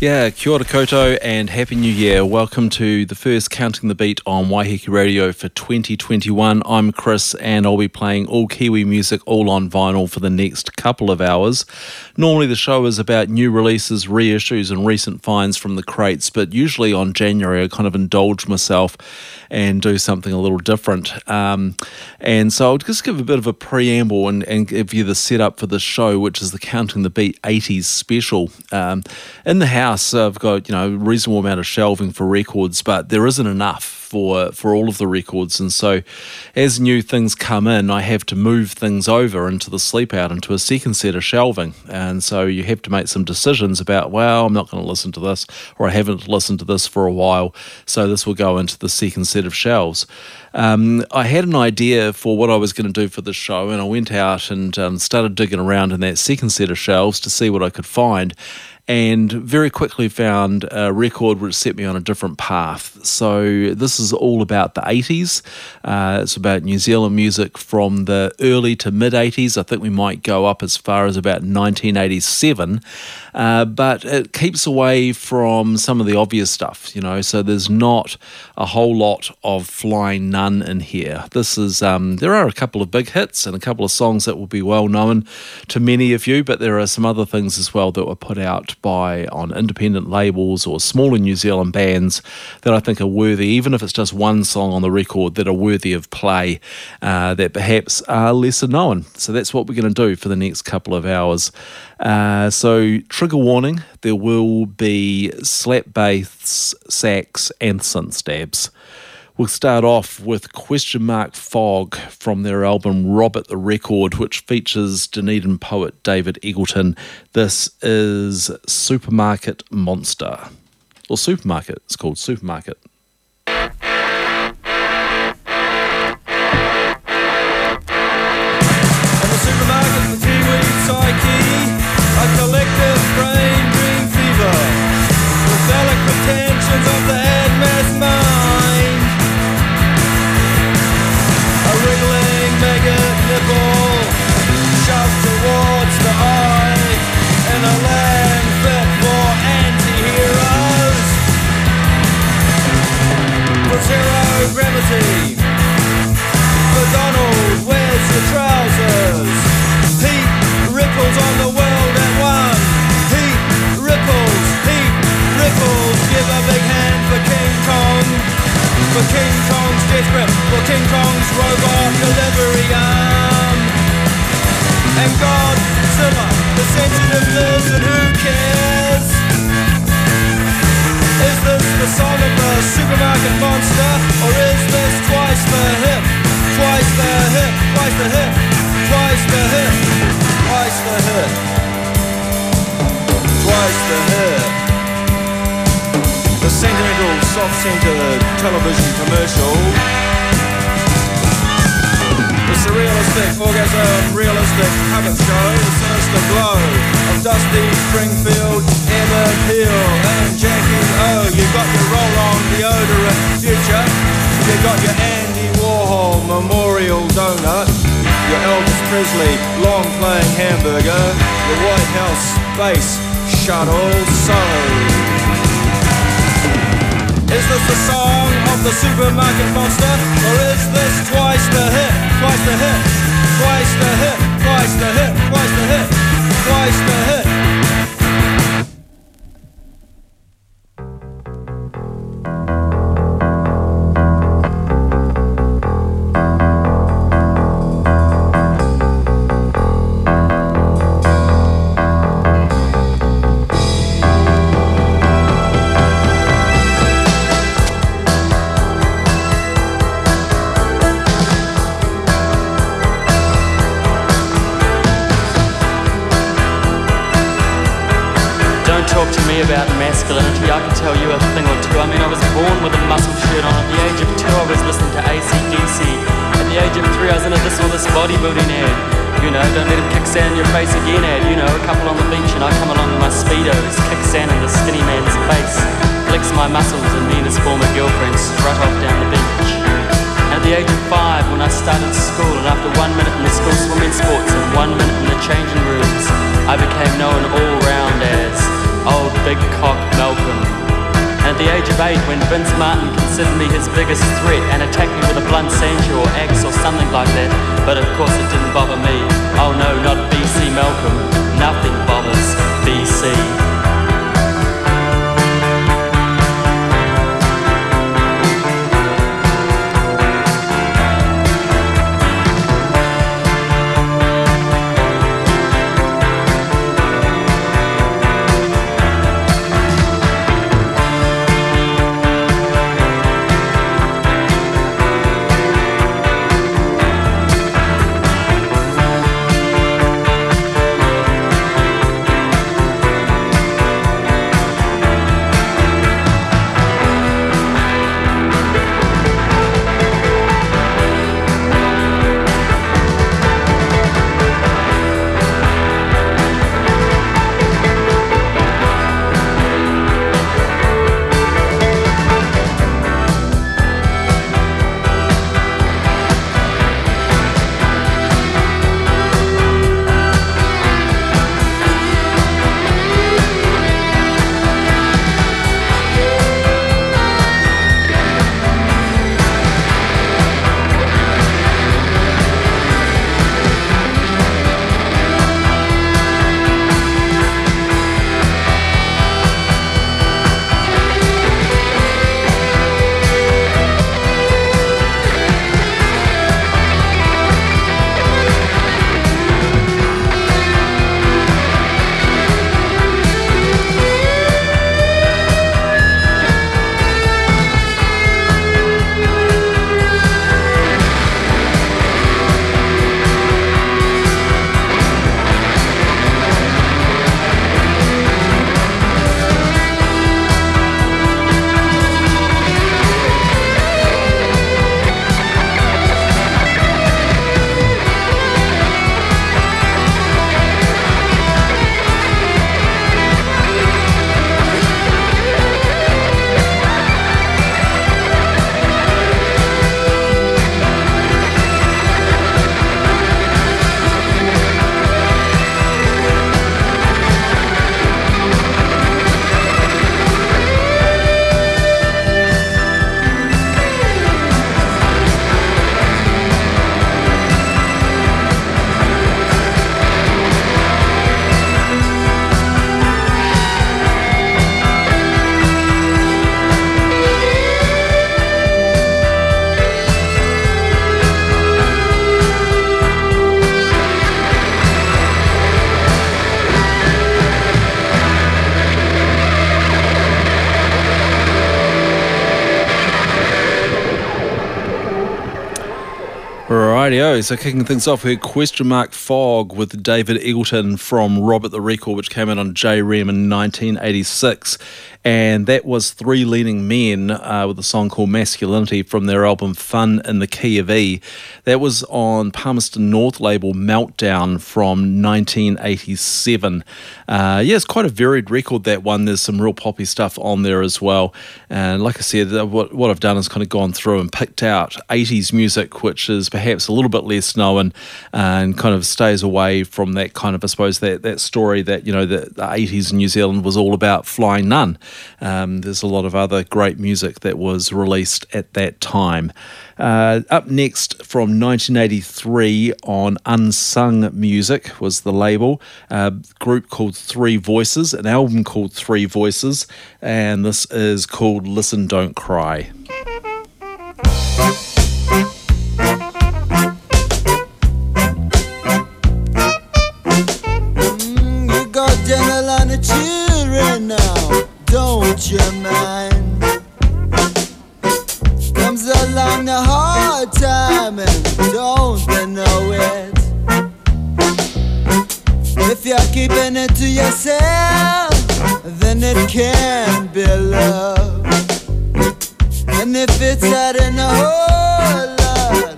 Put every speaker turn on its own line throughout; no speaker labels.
Yeah, kia ora and Happy New Year. Welcome to the first Counting the Beat on Waiheke Radio for 2021. I'm Chris and I'll be playing all Kiwi music all on vinyl for the next couple of hours. Normally the show is about new releases, reissues and recent finds from the crates, but usually on January I kind of indulge myself and do something a little different. Um, and so I'll just give a bit of a preamble and, and give you the setup for the show, which is the Counting the Beat 80s special. Um, in the house, I've got you know a reasonable amount of shelving for records, but there isn't enough for for all of the records. And so, as new things come in, I have to move things over into the sleep out into a second set of shelving. And so you have to make some decisions about, well, I'm not going to listen to this, or I haven't listened to this for a while, so this will go into the second set of shelves. Um, I had an idea for what I was going to do for the show, and I went out and um, started digging around in that second set of shelves to see what I could find and very quickly found a record which set me on a different path. So, this is all about the 80s. Uh, it's about New Zealand music from the early to mid 80s. I think we might go up as far as about 1987. Uh, but it keeps away from some of the obvious stuff, you know. So there's not a whole lot of Flying Nun in here. This is um, there are a couple of big hits and a couple of songs that will be well known to many of you, but there are some other things as well that were put out by on independent labels or smaller New Zealand bands that I think are worthy, even if it's just one song on the record that are worthy of play uh, that perhaps are lesser known. So that's what we're going to do for the next couple of hours. Uh, so, trigger warning there will be slap bass, sax, and synth stabs. We'll start off with Question Mark Fog from their album Robert the Record, which features Dunedin poet David Eggleton. This is Supermarket Monster. Or Supermarket, it's called Supermarket.
television commercial. The surrealistic
orgasm, realistic puppet show, the sinister glow of Dusty Springfield, Emma Peel, and Jackie O. You got your roll-on deodorant future. You got your Andy Warhol memorial donut. Your Elvis Presley long playing hamburger. Your White House space shuttle. So. Is this the song of the supermarket monster? Or is this twice the hit, twice the hit, twice the hit, twice the hit, twice the hit, twice the hit? Twice the hit?
Masculinity, I can tell you a thing or two. I mean, I was born with a muscle shirt on. At the age of two, I was listening to ACDC. At the age of three, I was into this or this bodybuilding ad. You know, don't let him kick sand in your face again ad. You know, a couple on the beach and I come along with my speedos, kick sand in the skinny man's face, flex my muscles and me his former girlfriend strut off down the beach. At the age of five, when I started school, and after one minute in the school swimming sports and one minute in the changing rooms, I became known all round as Old Big Cock Malcolm. And at the age of eight, when Vince Martin considered me his biggest threat and attacked me with a blunt sanger or axe or something like that, but of course it didn't bother me. Oh no, not BC Malcolm. Nothing bothers BC.
So kicking things off, we had Question Mark Fog with David Eggleton from Robert the Record, which came out on Jayrem in 1986 and that was Three Leading Men uh, with a song called Masculinity from their album Fun in the Key of E. That was on Palmerston North label Meltdown from 1987. Uh, yeah, it's quite a varied record, that one. There's some real poppy stuff on there as well. And like I said, what, what I've done is kind of gone through and picked out 80s music, which is perhaps a little bit less known and kind of stays away from that kind of, I suppose, that, that story that, you know, the, the 80s in New Zealand was all about flying nun. Um, there's a lot of other great music that was released at that time. Uh, up next from 1983 on Unsung Music was the label, a group called Three Voices, an album called Three Voices, and this is called Listen Don't Cry.
Don't you mind? Comes along the hard time and don't they know it? If you're keeping it to yourself, then it can be love. And if it's out in the whole lot,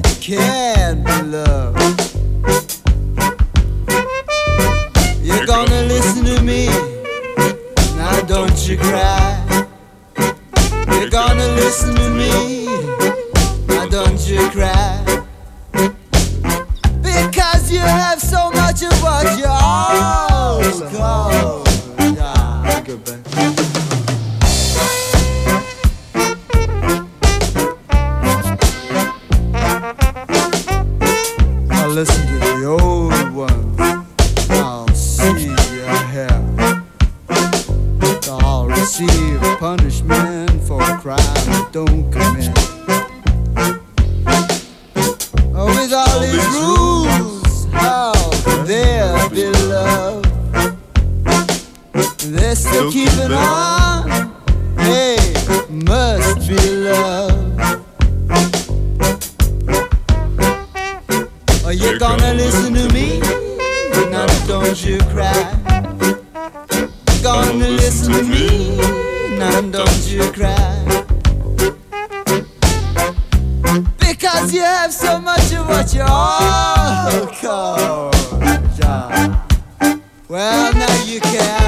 it can be love. You're gonna listen to me, don't you cry. You're gonna listen to me, now don't you cry. Because you have so much of what you all call. Listen to the old punishment for a crime they don't commit. Oh, with all these rules, how can there be love? They're still keeping on. Hey, must be love. Are you gonna listen to me? Now don't you cry. Gonna listen to me? Now don't you cry. Because you have so much of what you all call job. Well, now you can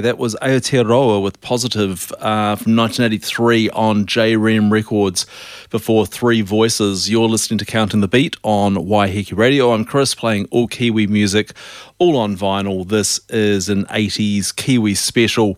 That
was Aotearoa with Positive uh, from 1983 on Jayrem Records before Three Voices. You're listening to Counting the Beat on Waiheke Radio. I'm Chris playing all Kiwi music, all on vinyl. This is an 80s Kiwi special.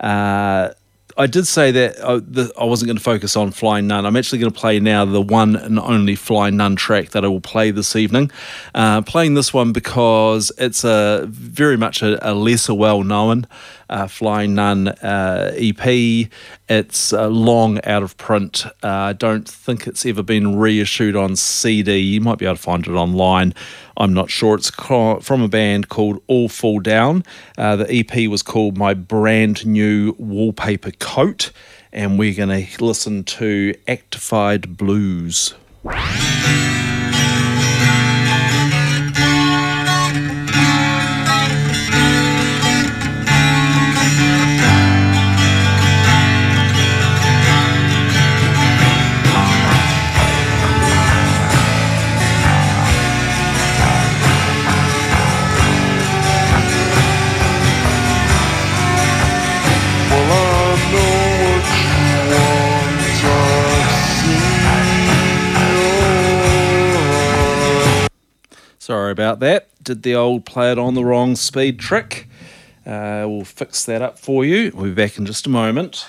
Uh, I did say that uh, the, I wasn't going to focus on Flying Nun. I'm actually going to play now the one and only Flying Nun track that I will play this evening. Uh, playing this one because it's a very much a, a lesser well known uh, Flying Nun uh, EP. It's uh, long out of print. Uh, I don't think it's ever been reissued on CD. You might be able to find it online. I'm not sure. It's from a band called All Fall Down. Uh, the EP was called My Brand New Wallpaper Coat, and we're going to listen to Actifed Blues. Sorry about that. Did the old play it on the wrong speed trick. Uh, we'll fix that up for you. We'll be back in just a moment.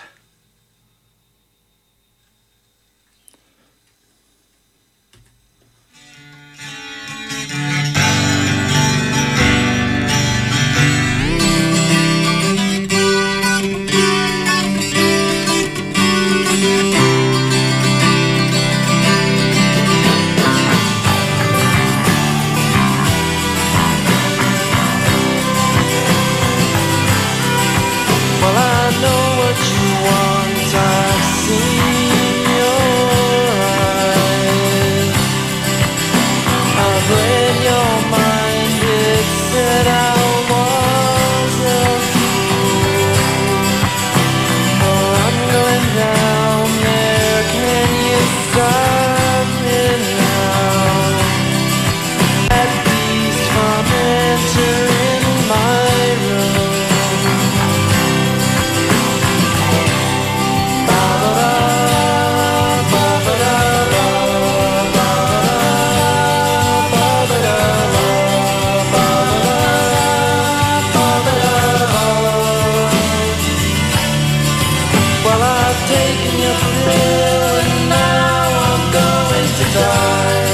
Well, I've taken your pill and now I'm going to die.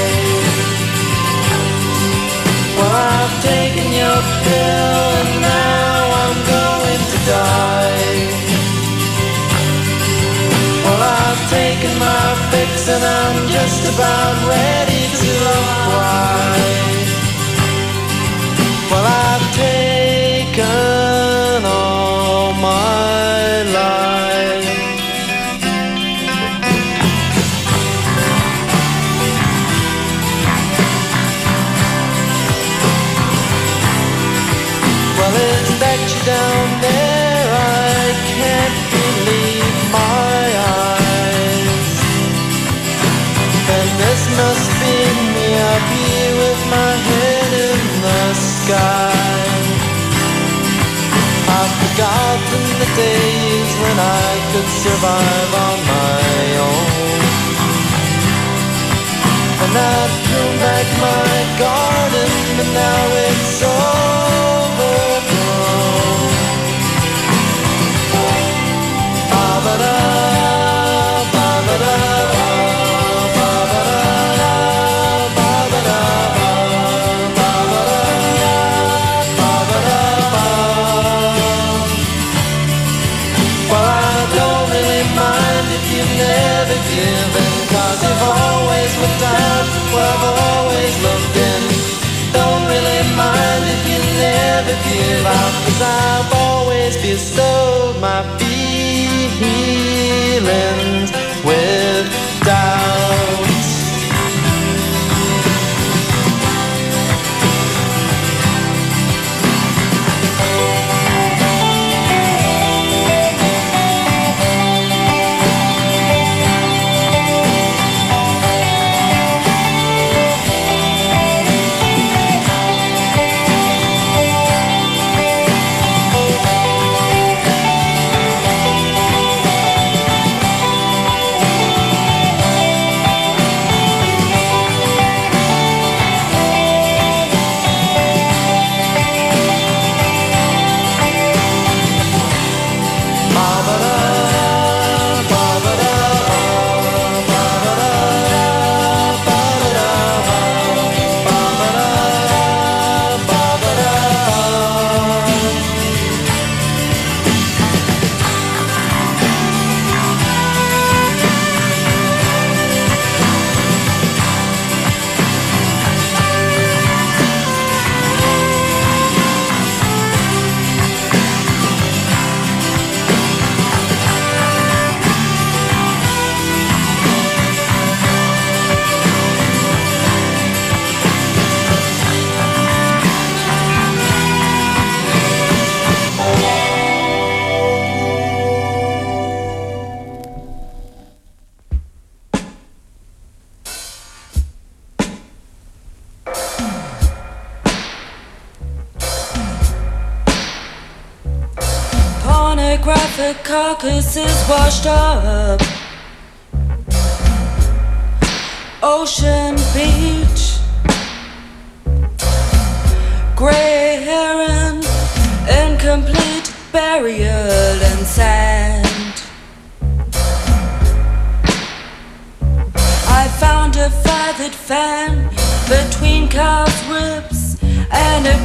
Well, I've taken your pill and now I'm going to die. Well, I've taken my fix and I'm just about ready the days when I could survive on my own. And I pruned back my garden, but now it's overgrown. Ah, Ba-ba-da. give out Cause I've always been my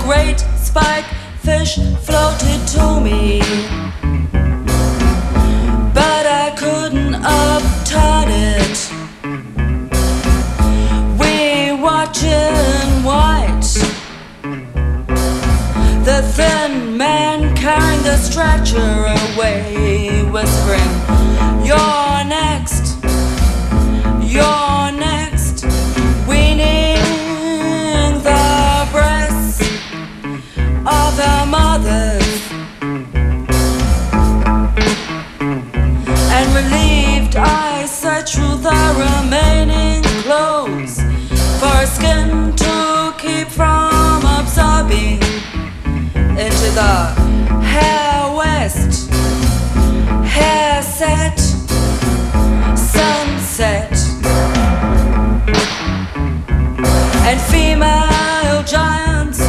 great spike fish floated to me but I couldn't upturn it. We watching white. The thin man carrying the stretcher away, whispering, You're the hair west, hair set, sunset, and female giants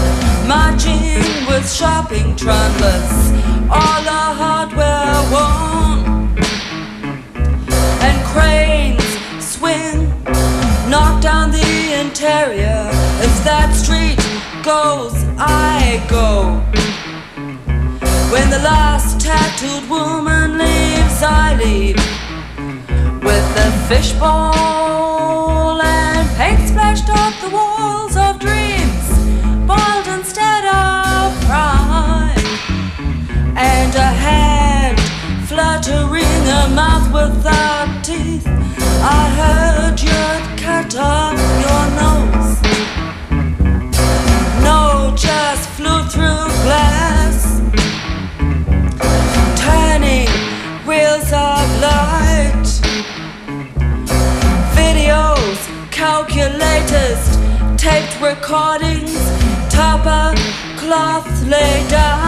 marching with shopping trundlers, all the hardware worn and cranes swing, knock down the interior. If that street goes, I go. When the last tattooed woman leaves, I leave with a fishbowl and paint splashed off the walls of dreams, boiled instead of fried, and a hand fluttering a mouth without teeth. I heard you'd cut off your nose. No, just flew through glass, taped recordings, topper cloth lay down.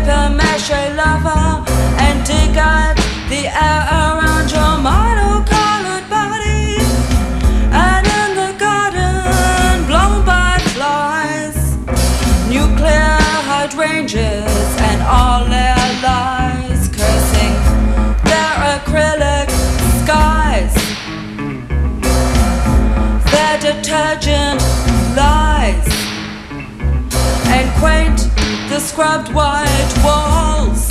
paper mache lover, and dig at the air around your mono-colored body. And in the garden, blown by flies, nuclear hydrangeas and all their lies, cursing their acrylic skies, their detergent lies. And quaint scrubbed white walls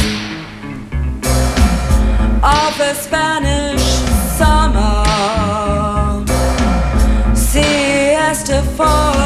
of a Spanish summer. Siesta for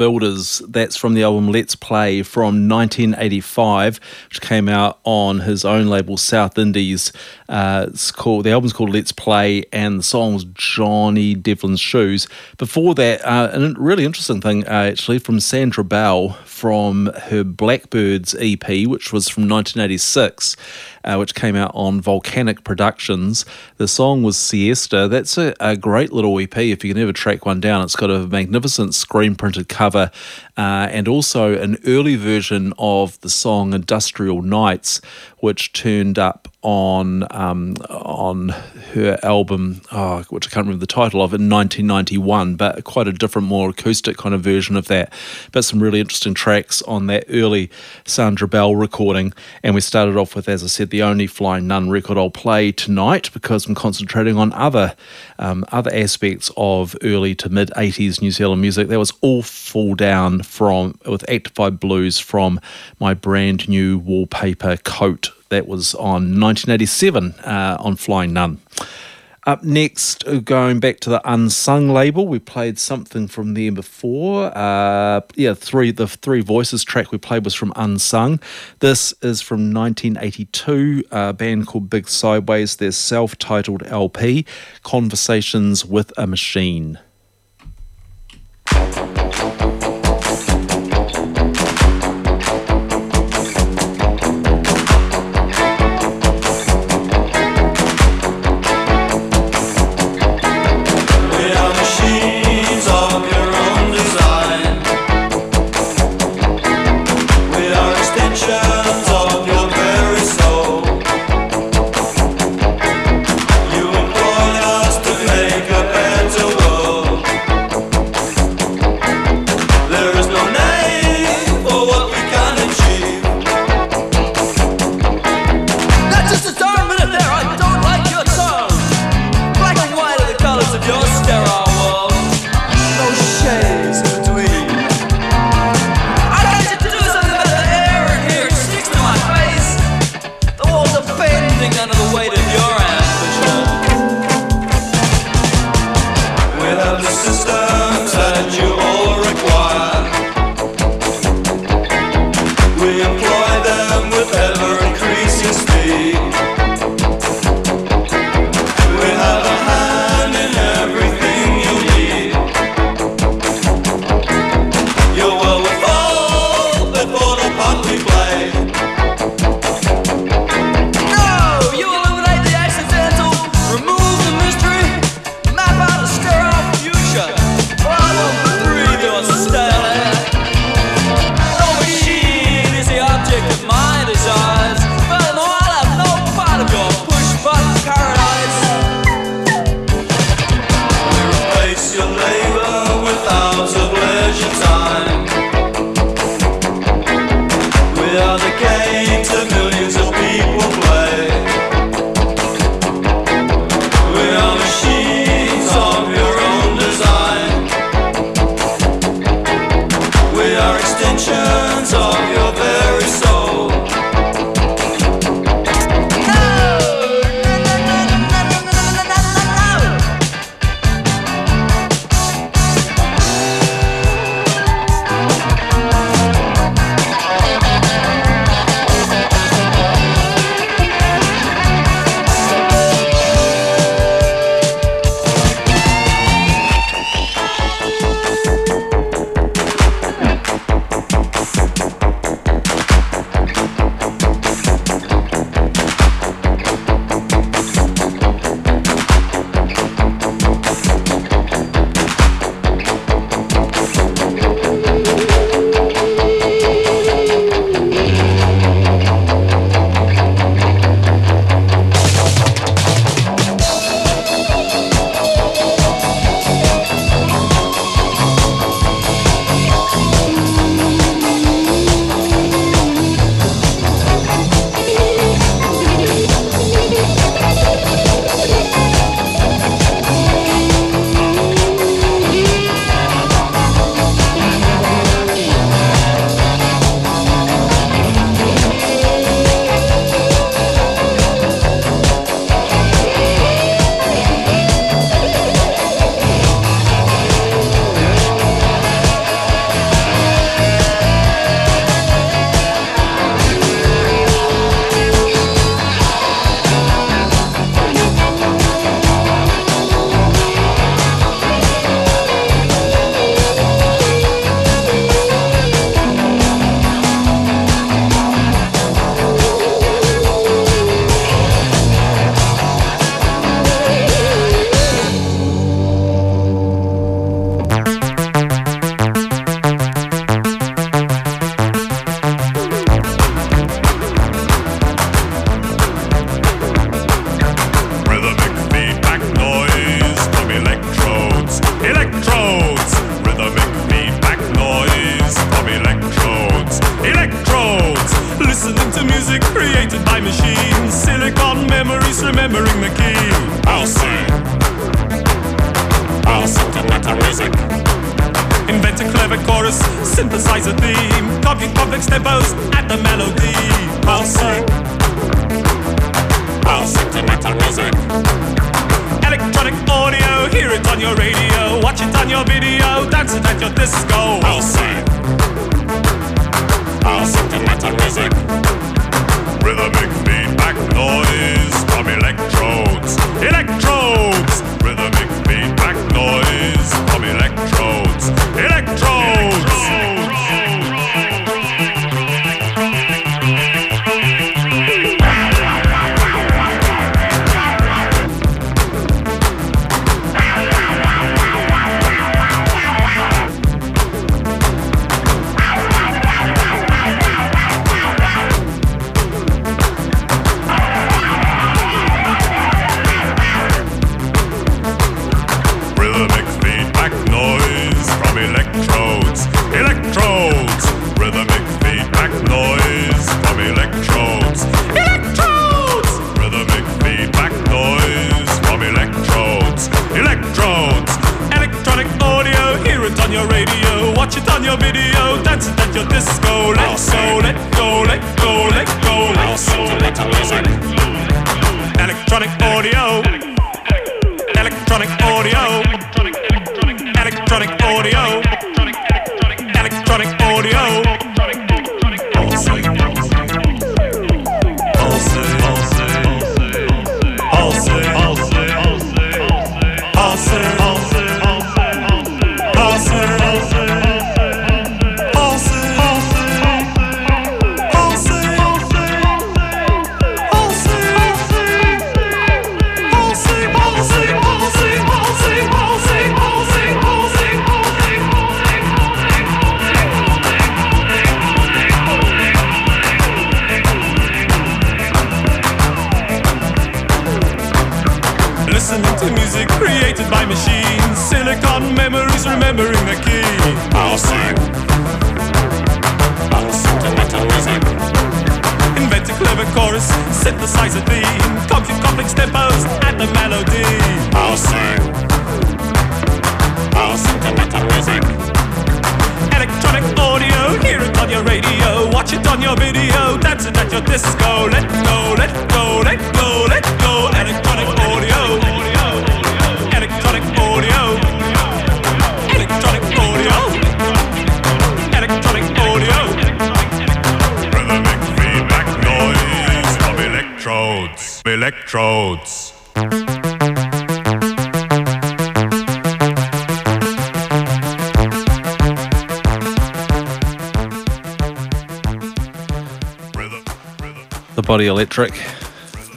Builders. That's from the album Let's Play from 1985, which came out on his own label South Indies. Uh, it's called the album's called Let's Play, and the song's Johnny Devlin's Shoes. Before that, uh, a really interesting thing uh, actually from Sandra Bell from her Blackbirds EP, which was from 1986 uh, which came out on Volcanic Productions. The song was Siesta. That's a, a, great little EP if you can ever track one down. It's got a magnificent screen printed cover uh, and also an early version of the song Industrial Nights, which turned up on um, on her album, oh, which I can't remember the title of, in 1991, but quite a different, more acoustic kind of version of that. But some really interesting tracks on that early Sandra Bell recording. And we started off with, as I said, the only Flying Nun record I'll play tonight because I'm concentrating on other um, other aspects of early to mid 80s New Zealand music. That was all Fall Down from with Actifed Blues from my brand new wallpaper coat that was on 1987 uh, on Flying Nun. Up next, uh, going back to the unsung label, we played something from there before. Uh, yeah, three the three voices track we played was from Unsung. This is from 1982, a band called Big Sideways. Their self-titled LP, Conversations with a Machine.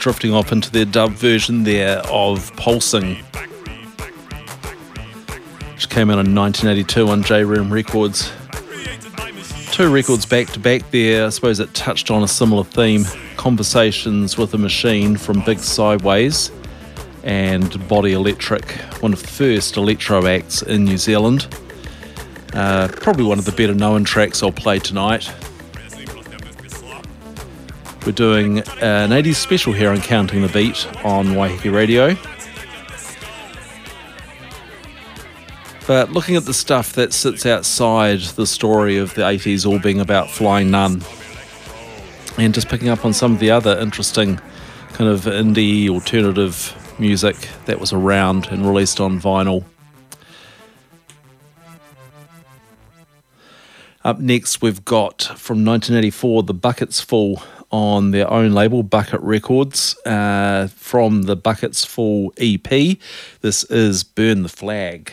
Drifting off into their dub version there of Pulsing, which came out in 1982 on Jayrem Records. Two records back to back there. I suppose it touched on a similar theme Conversations with a Machine from Big Sideways and Body Electric, one of the first electro acts in New Zealand. Uh, probably one of the better known tracks I'll play tonight. We're doing an 80s special here on Counting the Beat on Waiheke Radio. But looking at the stuff that sits outside the story of the 80s all being about Flying Nun, and just picking up on some of the other interesting kind of indie alternative music that was around and released on vinyl. Up next, we've got from 1984 The Buckets Full on their own label, Bucket Records, uh, from the Buckets Full EP. This is Burn the Flag.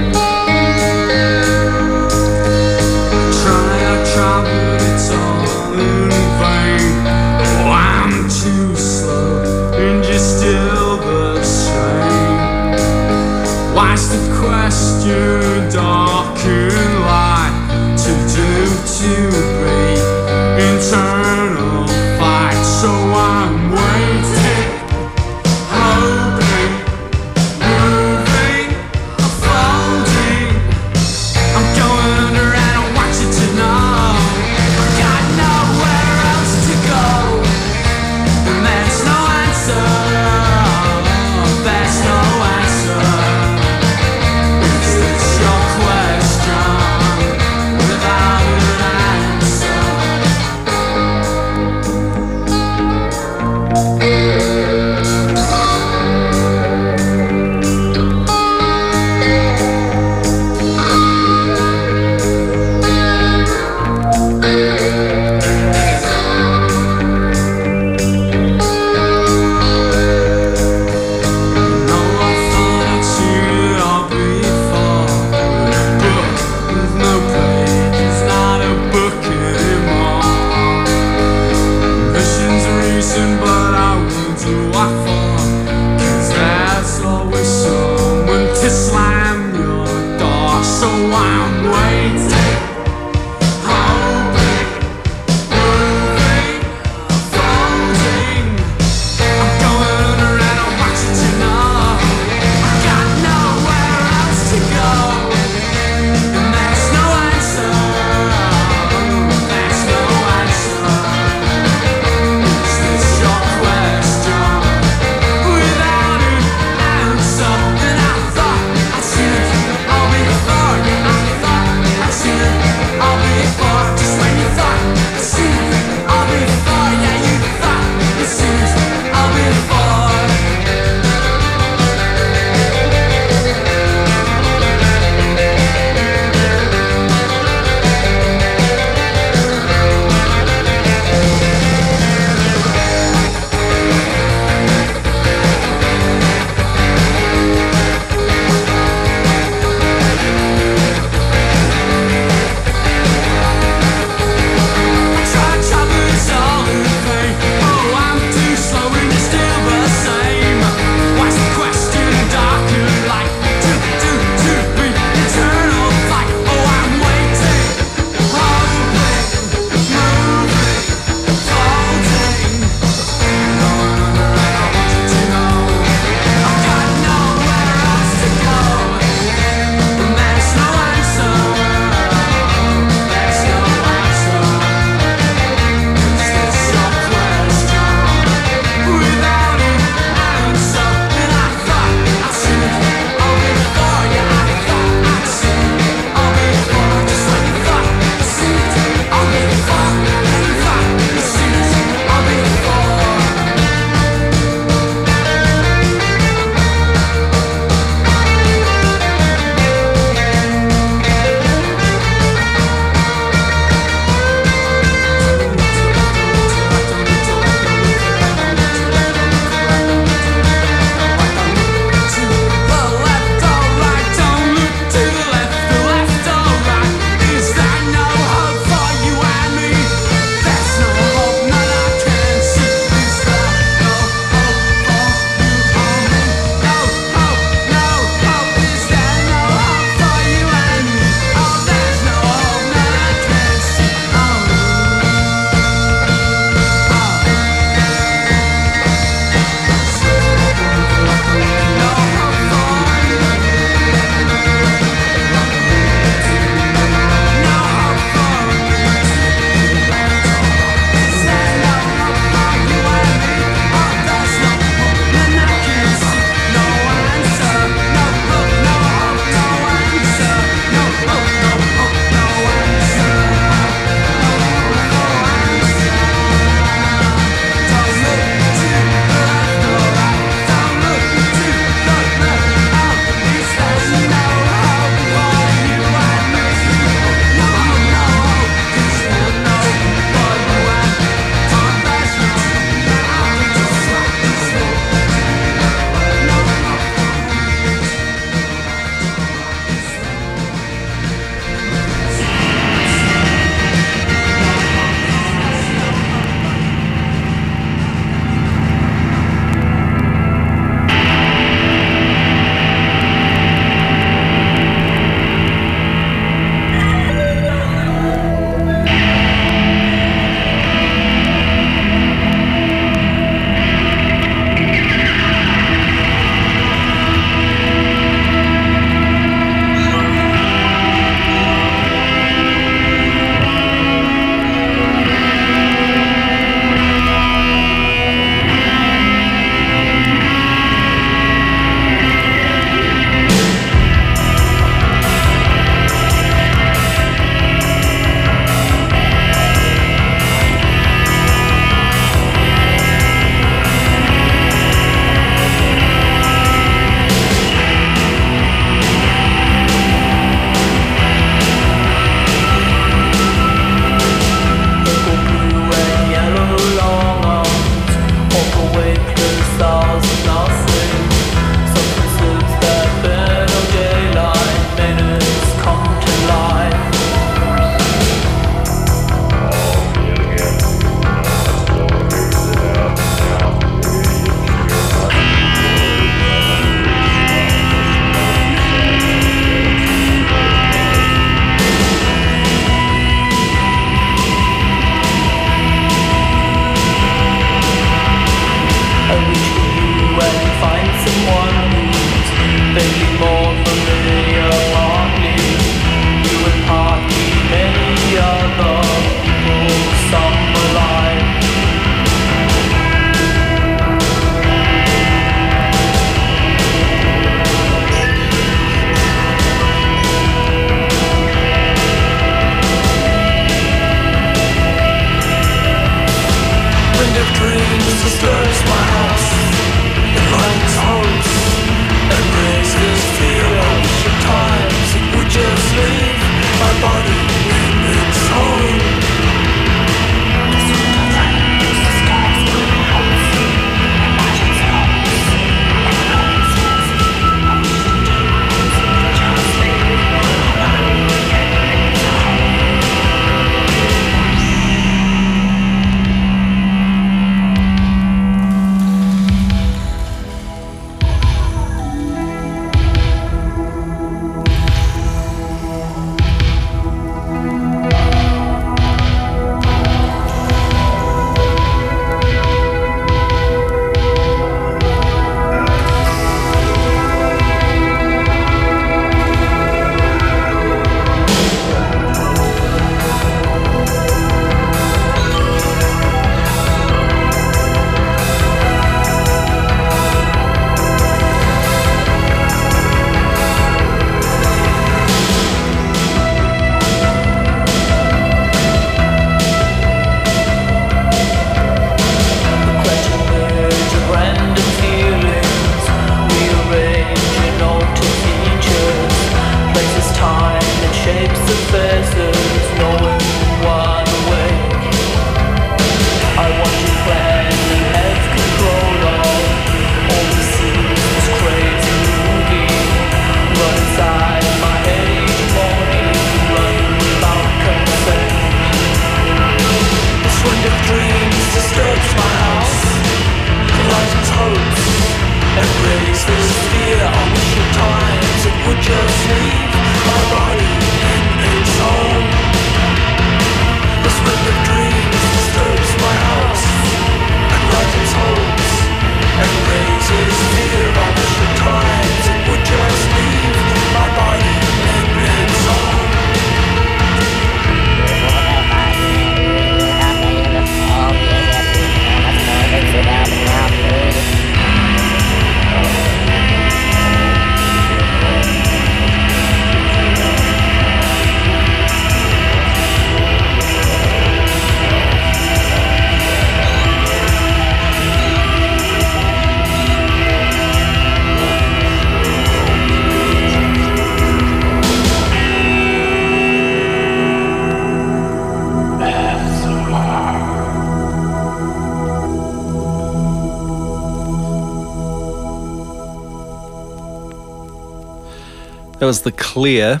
That was The Clear,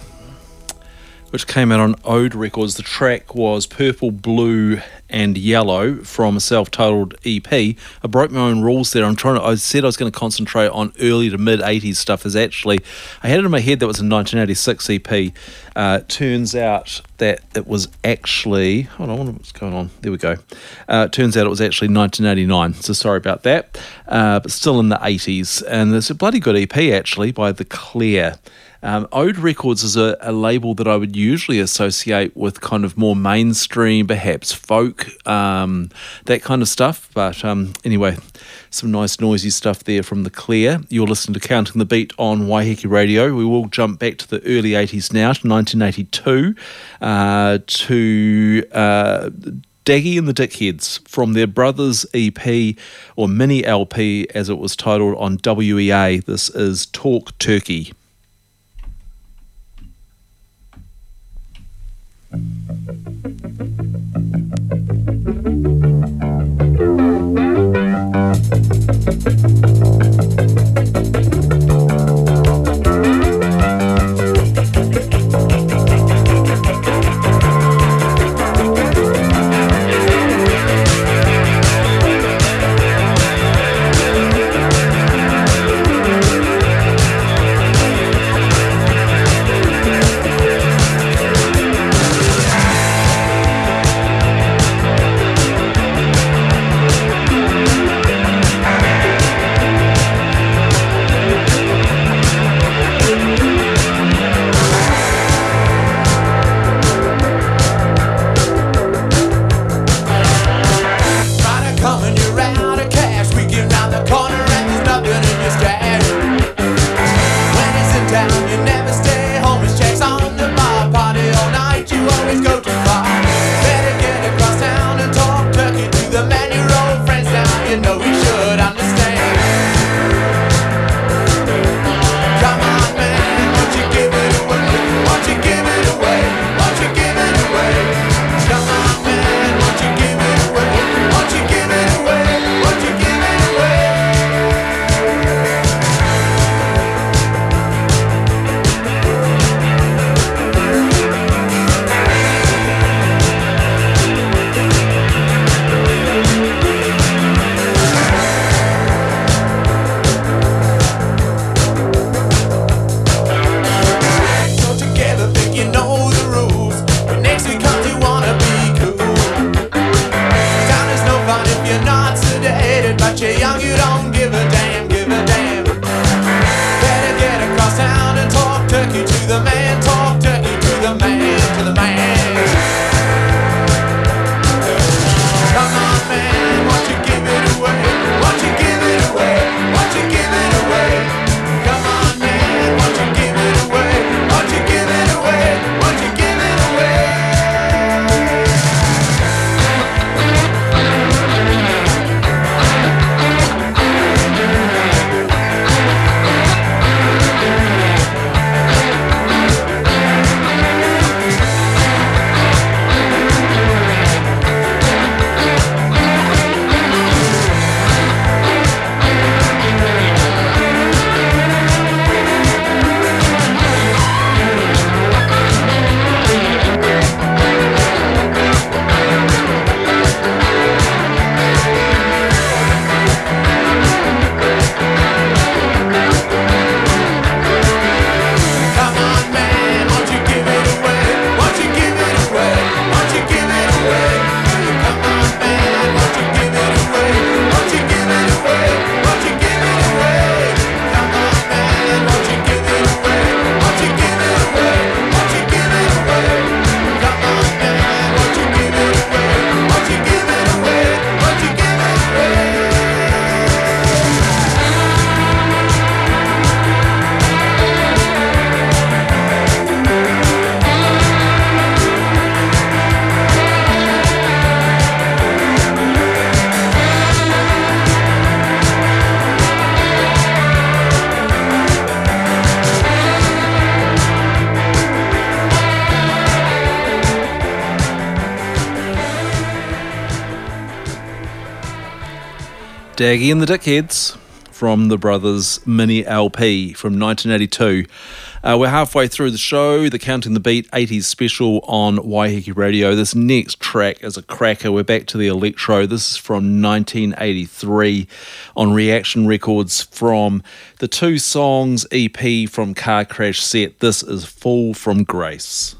which came out on Ode Records. The track was Purple, Blue, and Yellow from a self-titled EP. I broke my own rules there. I'm trying to. I said I was going to concentrate on early to mid '80s stuff. Is actually, I had it in my head that was a 1986 EP. Uh, turns out that it was actually. Hold on, what's going on? There we go. Uh, turns out it was actually 1989. So sorry about that. Uh, but still in the 80s, and it's a bloody good EP actually by The Clear. Um, Ode Records is a, a, label that I would usually associate with kind of more mainstream, perhaps folk, um, that kind of stuff. But um, anyway, some nice noisy stuff there from The Clear. You're listening to Counting the Beat on Waiheke Radio. We will jump back to the early 80s now, to 1982, uh, to. Uh, Daggy and the Dickheads from their Brothers EP or mini LP as it was titled on WEA. This is Talk Turkey.
thank you Daggy and the Dickheads from the Brothers Mini LP from 1982. Uh, we're halfway through the show, the Counting the Beat 80s special on Waiheke Radio. This next track is a cracker. We're back to the electro. This is from 1983 on Reaction Records from the two songs EP from Car Crash set. This is Fall from Grace.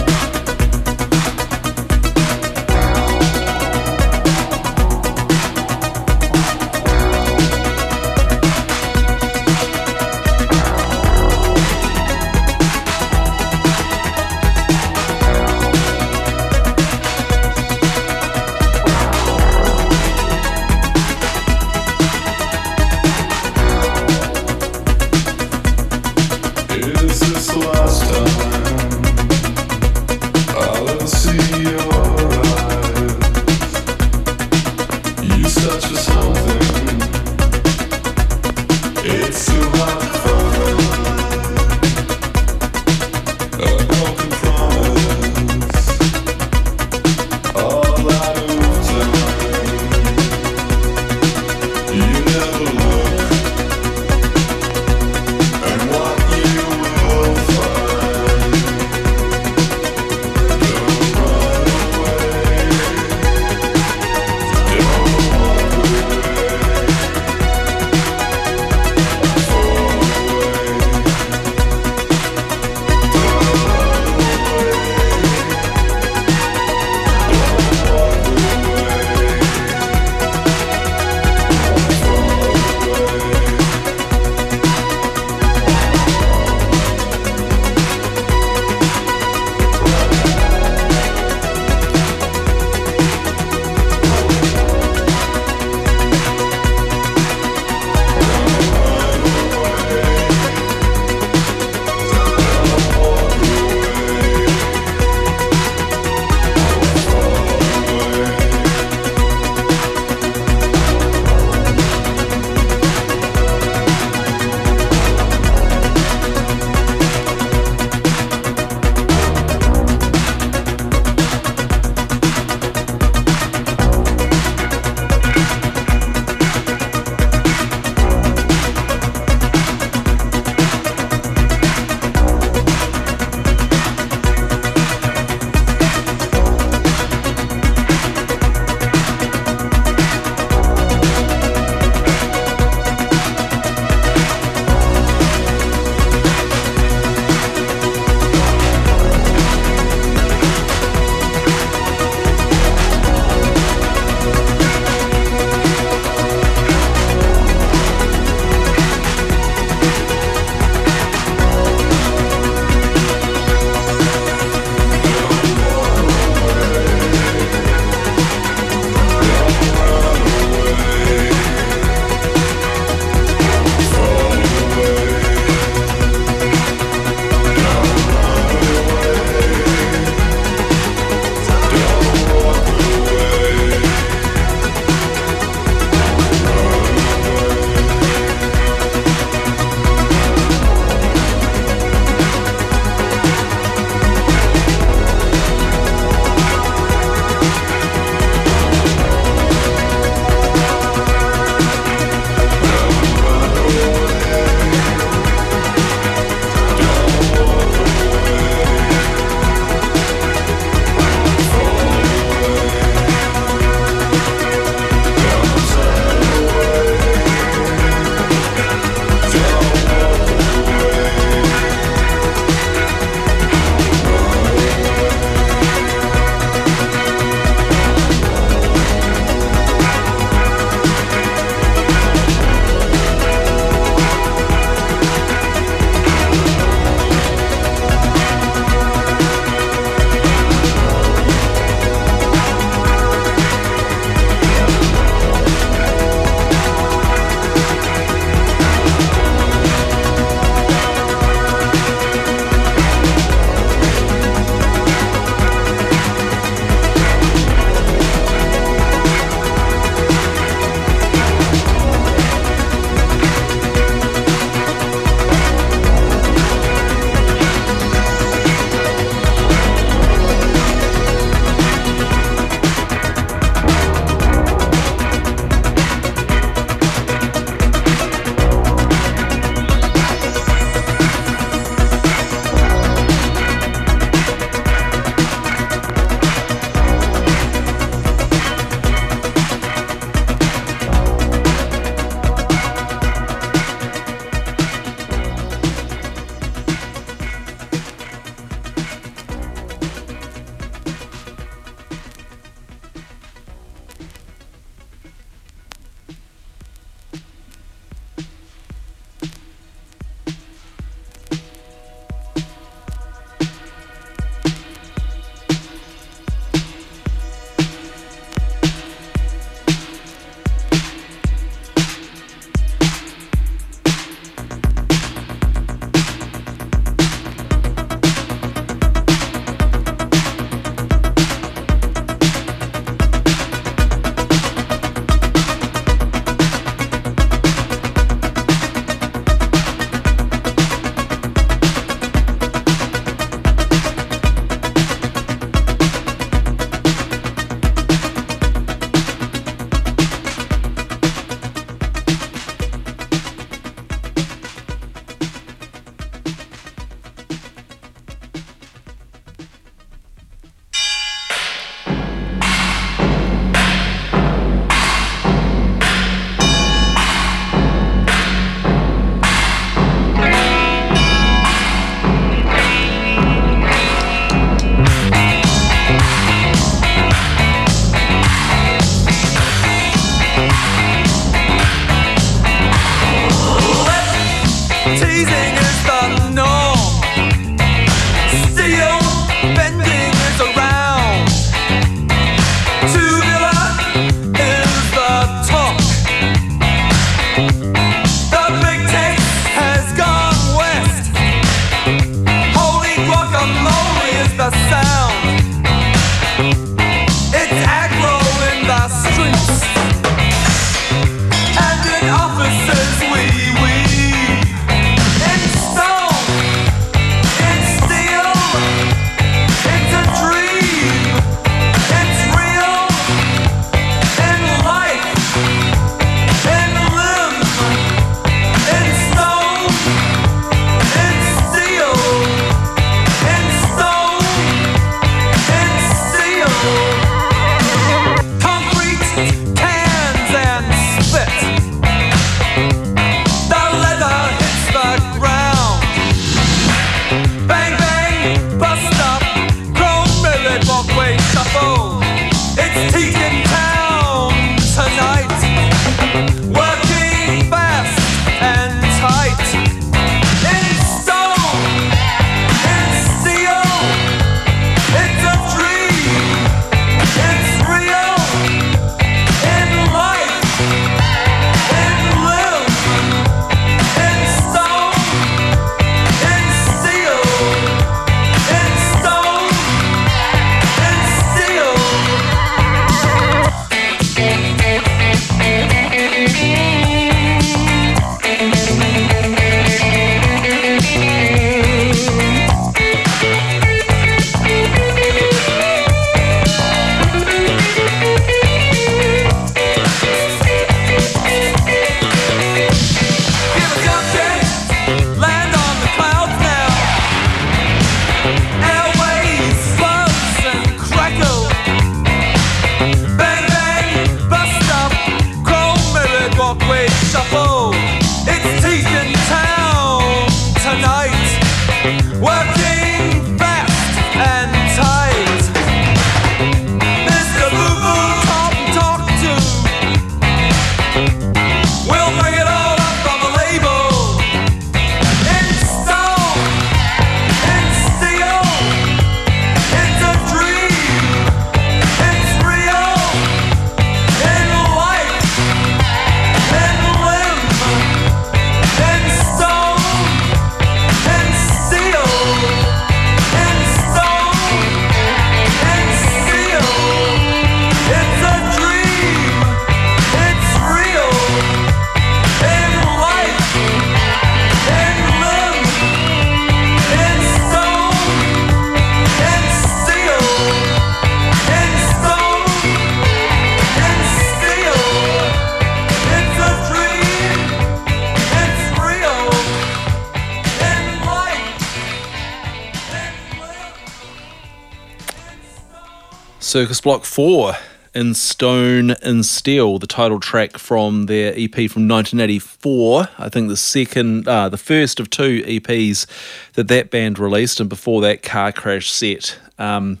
Circus Block 4 in Stone and Steel, the title track from their EP from 1984. I think the second, uh, the first of two EPs that that band released, and before that, Car Crash Set. Um,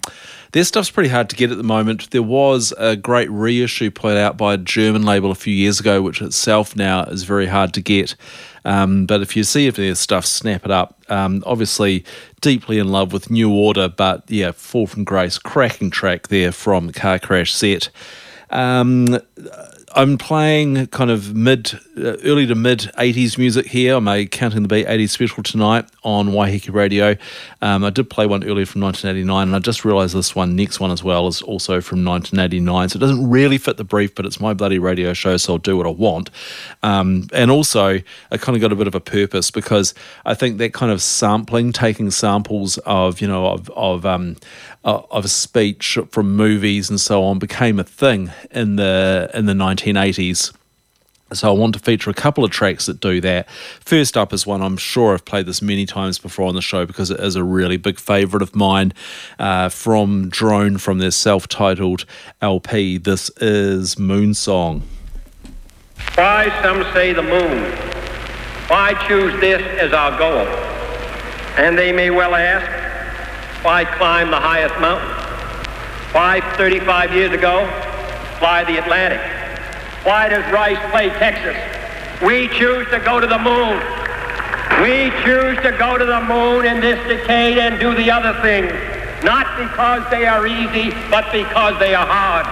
their stuff's pretty hard to get at the moment. There was a great reissue put out by a German label a few years ago, which itself now is very hard to get. Um, but if you see if their stuff, snap it up. Um, obviously, deeply in love with New Order, but yeah, Fall from Grace, cracking track there from Car Crash Set. Um, I'm playing kind of mid, uh, early to mid 80s music here. I'm a Counting the Beat 80s special tonight on Waiheke Radio. Um, I did play one earlier from 1989, and I just realised this one, next one as well, is also from 1989. So it doesn't really fit the brief, but it's my bloody radio show, so I'll do what I want. Um, and also, I kind of got a bit of a purpose because I think that kind of sampling, taking samples of, you know, of, of um, uh, of a speech from movies and so on became a thing in the in the 1980s. So I want to feature a couple of tracks that do that. First up is one I'm sure I've played this many times before on the show because it is a really big favourite of mine uh, from Drone from their self-titled LP. This is Moon Song.
Why some say the moon? Why choose this as our goal? And they may well ask, why climb the highest mountain? Why, 35 years ago, fly the Atlantic? Why does Rice play Texas? We choose to go to the moon. We choose to go to the moon in this decade and do the other things, not because they are easy, but because they are hard.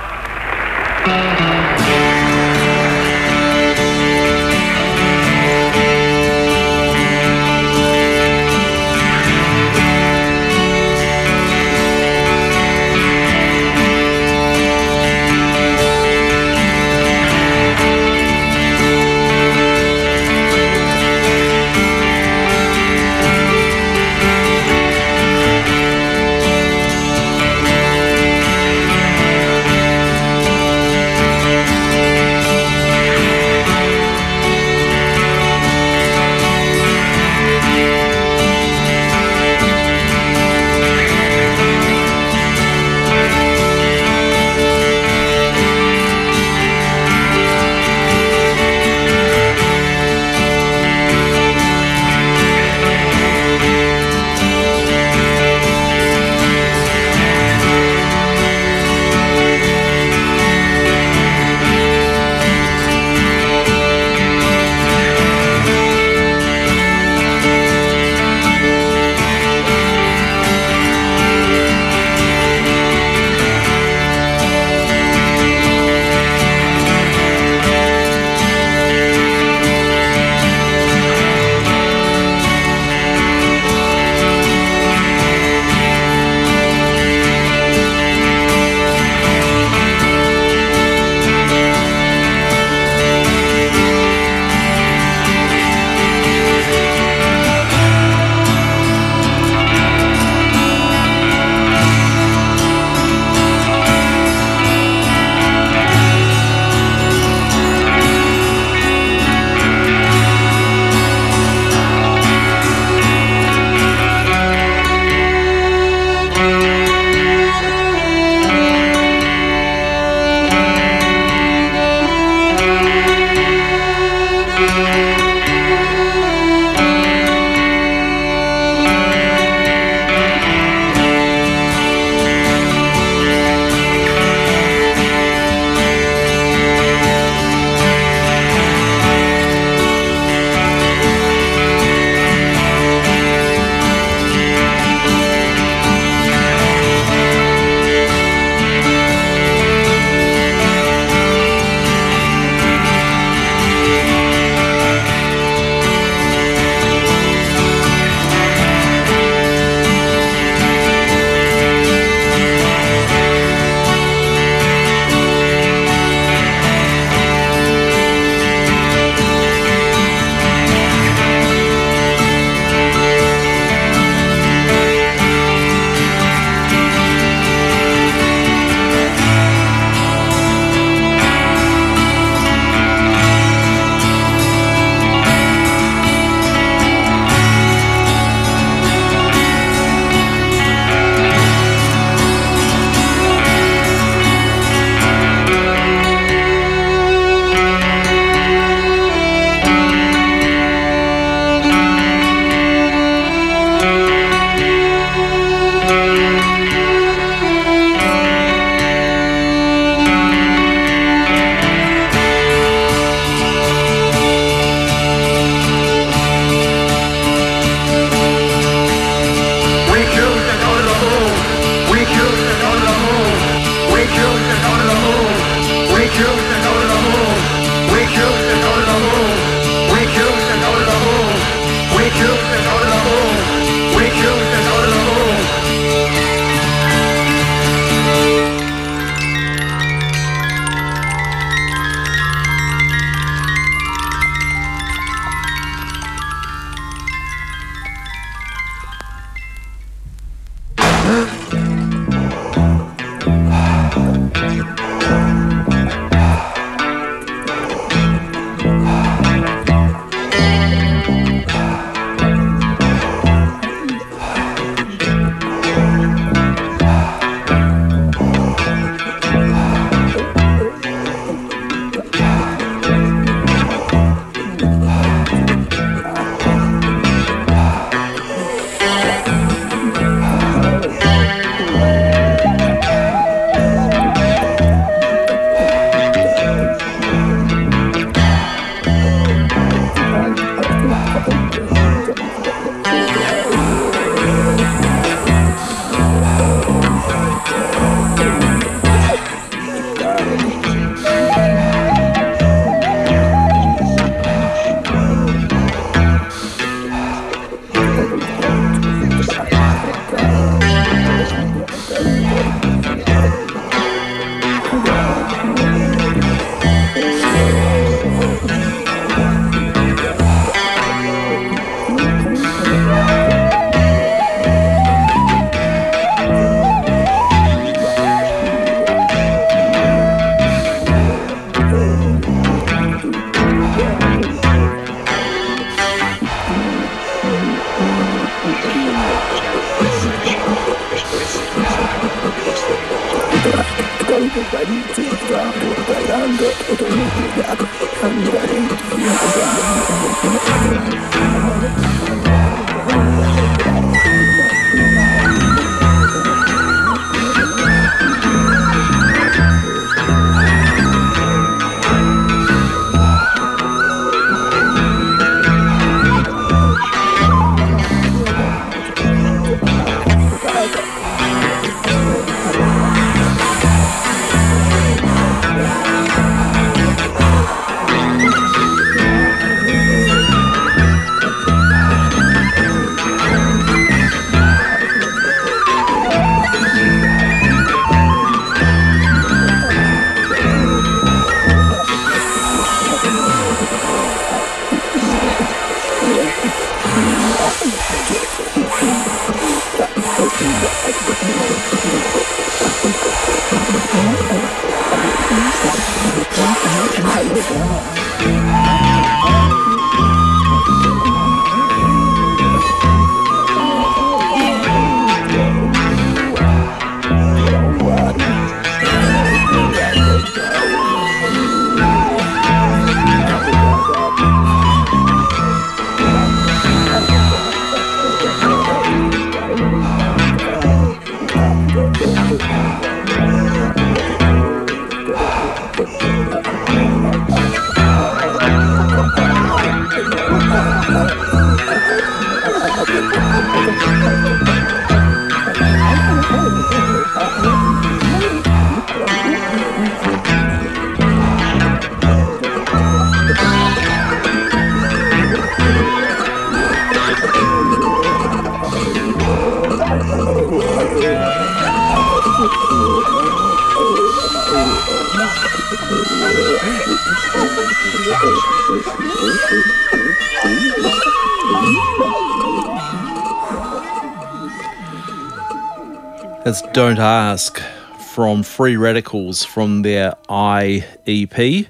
Don't Ask from Free Radicals from their IEP,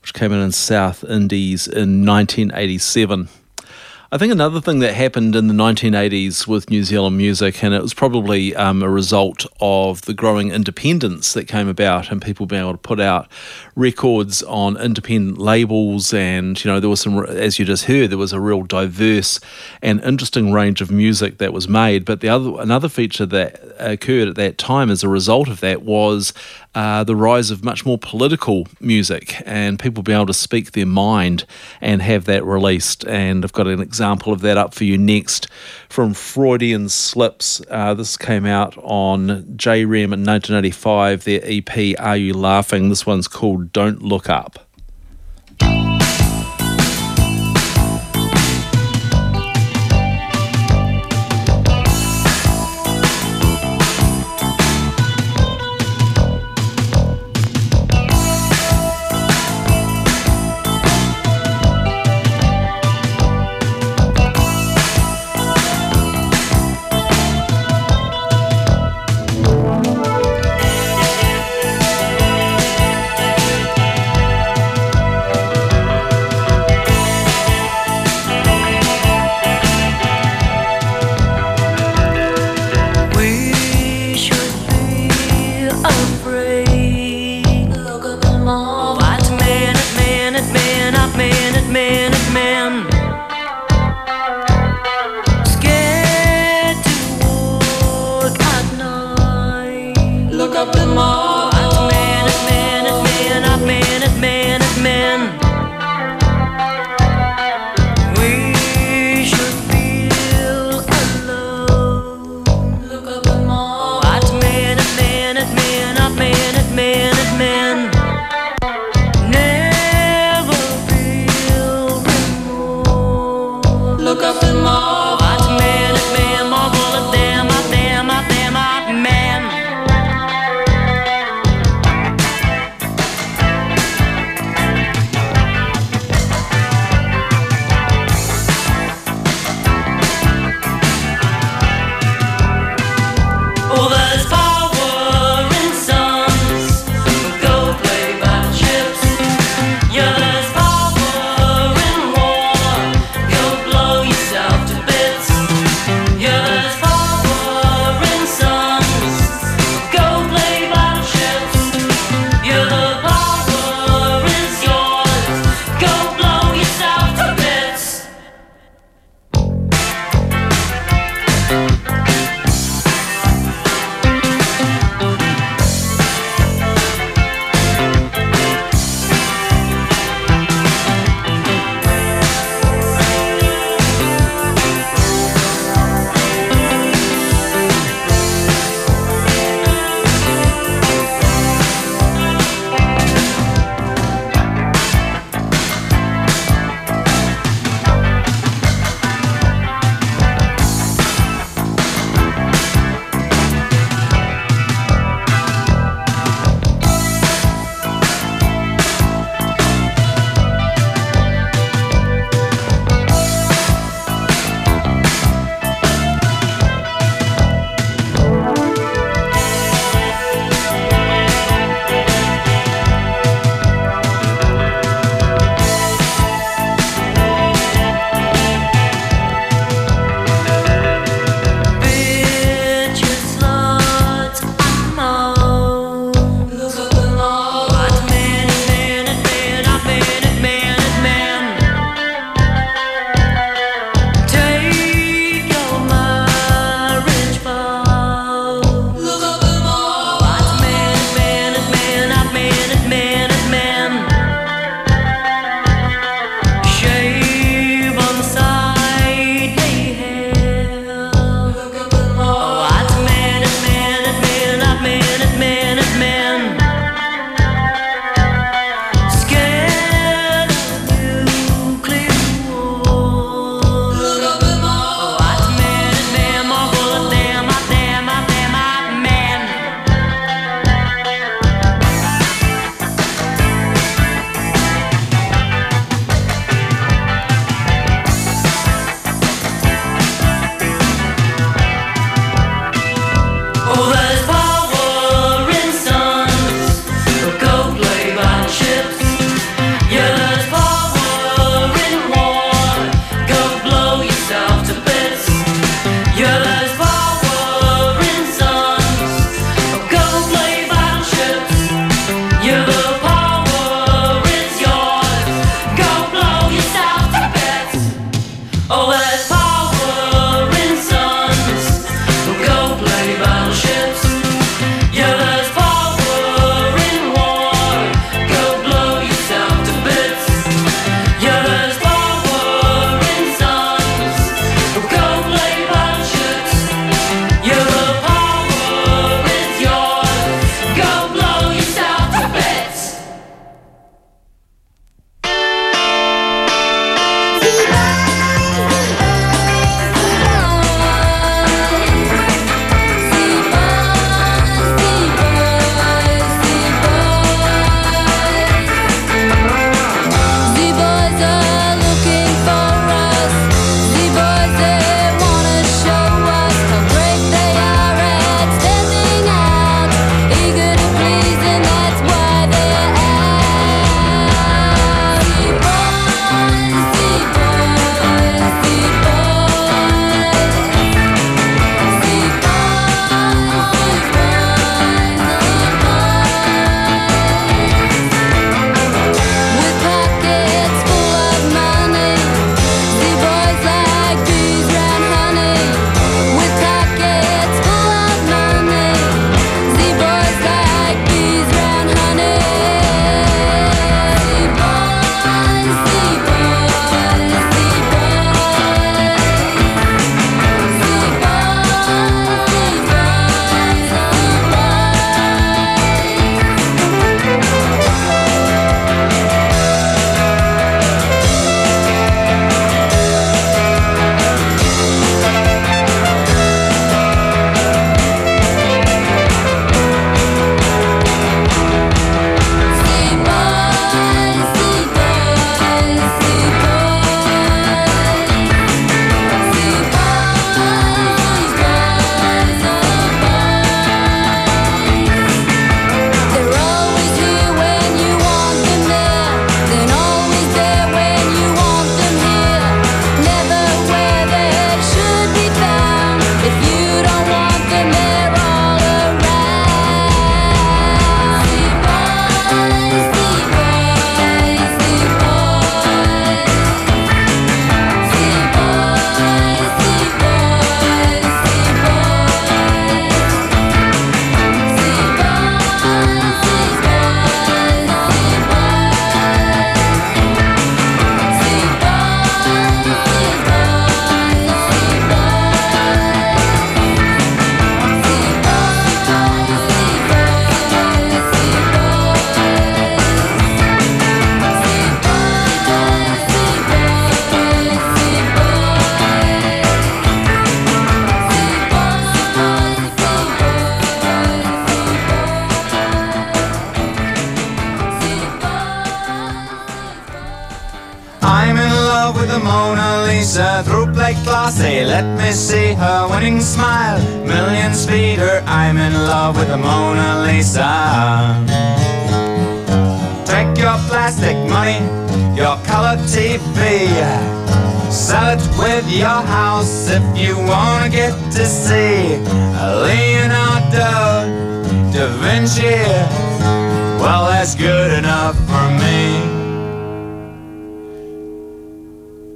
which came in in South Indies in 1987. I think another thing that happened in the 1980s with New Zealand music, and it was probably um, a result of the growing independence that came about and people being able to put out records on independent labels. And, you know, there was some, as you just heard, there was a real diverse and interesting range of music that was made. But the other, another feature that occurred at that time as a result of that was uh, the rise of much more political music and people being able to speak their mind and have that released. And I've got an example of that up for you next from Freudian Slips. Uh, this came out on J Jayrem in 1985, their EP, Are You Laughing? This one's called Don't Look Up.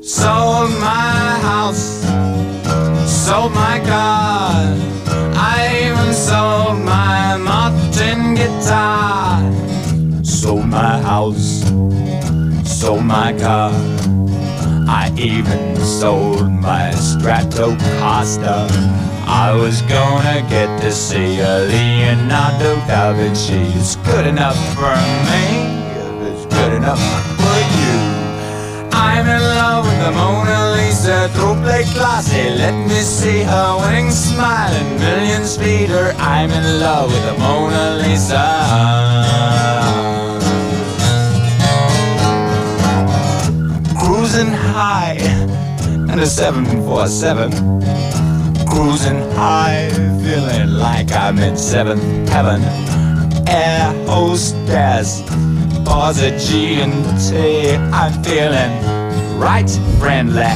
Sold my house, sold my car. I even sold my Martin guitar. Sold my house, sold my car. I even sold my Stratocaster. I was gonna get to see a Leonardo da Vinci. It's good enough for me. It's good enough for you. I'm in the Mona Lisa through plate classy. Let me see her winning smile and millions feed her. I'm in love with the Mona Lisa. Cruising high in a 747. Cruising high, feeling like I'm in seventh heaven. Air hostess bars a G and T. I'm feeling right friendly.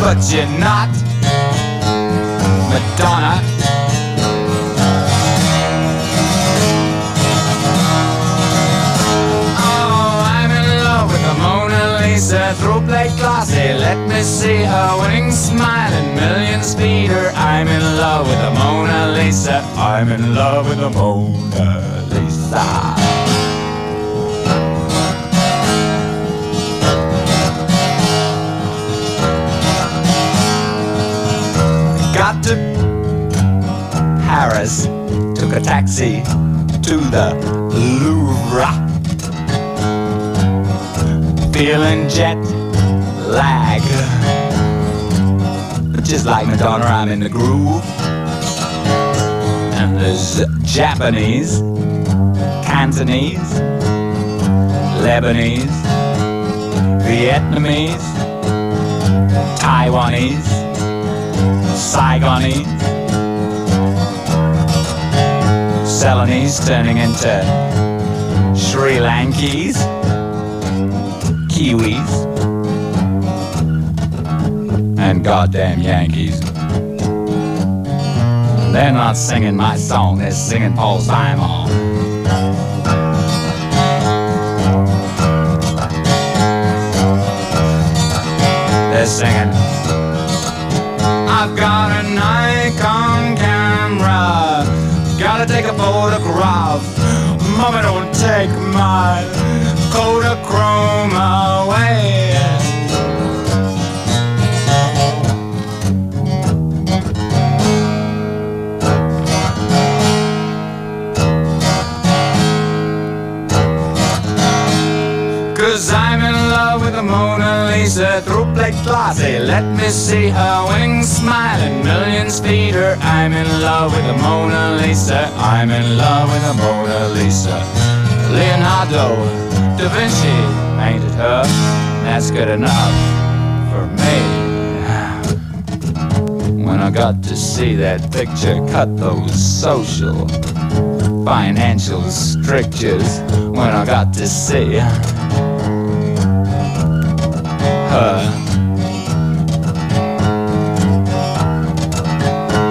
But you're not Madonna. Oh, I'm in love with the Mona Lisa through plate classy. Let me see her winning smile and millions feed her. I'm in love with the Mona Lisa. I'm in love with the Mona Lisa. Paris, took a taxi to the Louvre. Feeling jet lag. Just like Madonna, I'm in the groove. And there's Japanese, Cantonese, Lebanese, Vietnamese, Taiwanese, Saigonese, Ceylonese turning into Sri Lankese, Kiwis, and goddamn Yankees. They're not singing my song, they're singing Paul Simon. They're singing. I've got a Nikon photograph. Mama, don't take my Kodachrome away. Lisa through plate classy. Let me see her winning smile and millions feed her. I'm in love with the Mona Lisa. I'm in love with the Mona Lisa. Leonardo da Vinci painted her. That's good enough for me. When I got to see that picture, cut those social, financial strictures. When I got to see her.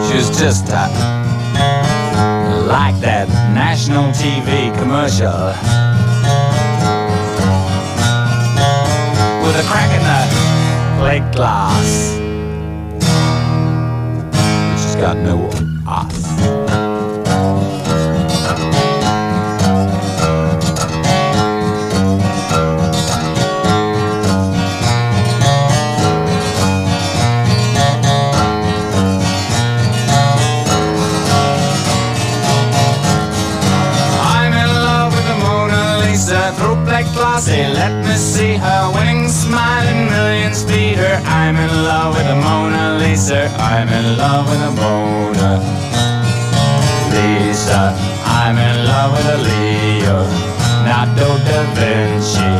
She was just uh, like that national TV commercial with a crack in the plate glass. She's got no ass. Let me see her winning smiling millions feed her. I'm in love with a Mona Lisa. I'm in love with a Mona Lisa. I'm in love with a Leo, Leonardo da Vinci.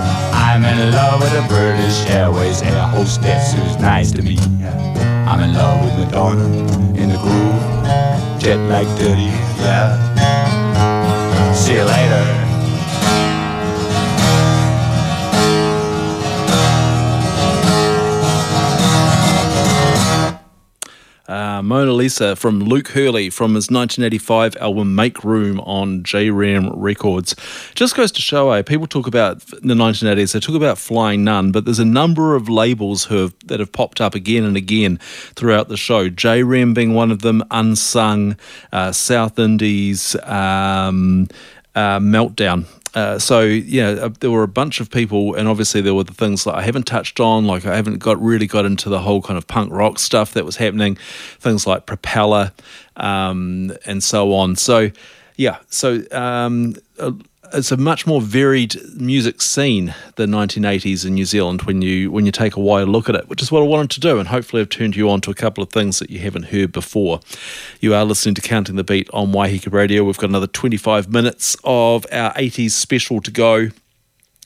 I'm in love with a British Airways air hostess who's nice to me. I'm in love with Madonna in the groove, jet like dirty, yeah. See you later.
Mona Lisa from Luke Hurley from his 1985 album Make Room on Jayrem Records. Just goes to show, eh? People talk about the 1980s, they talk about Flying Nun, but there's a number of labels have, that have popped up again and again throughout the show. Jayrem being one of them, Unsung, uh, South Indies, um, uh, Meltdown. Uh, so yeah, uh, there were a bunch of people, and obviously there were the things that I haven't touched on, like I haven't got really got into the whole kind of punk rock stuff that was happening, things like Propeller, um, and so on. So yeah, so um, uh, it's a much more varied music scene the 1980s in New Zealand when you when you take a wider look at it, which is what I wanted to do, and hopefully I've turned you on to a couple of things that you haven't heard before. You are listening to Counting the Beat on Waiheke Radio. We've got another 25 minutes of our 80s special to go.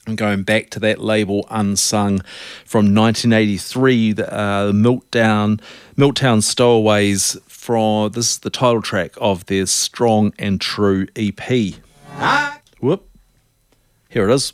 And going back to that label Unsung from 1983, the uh, Stowaways from this is the title track of their Strong and True EP. Whoop. Here it is.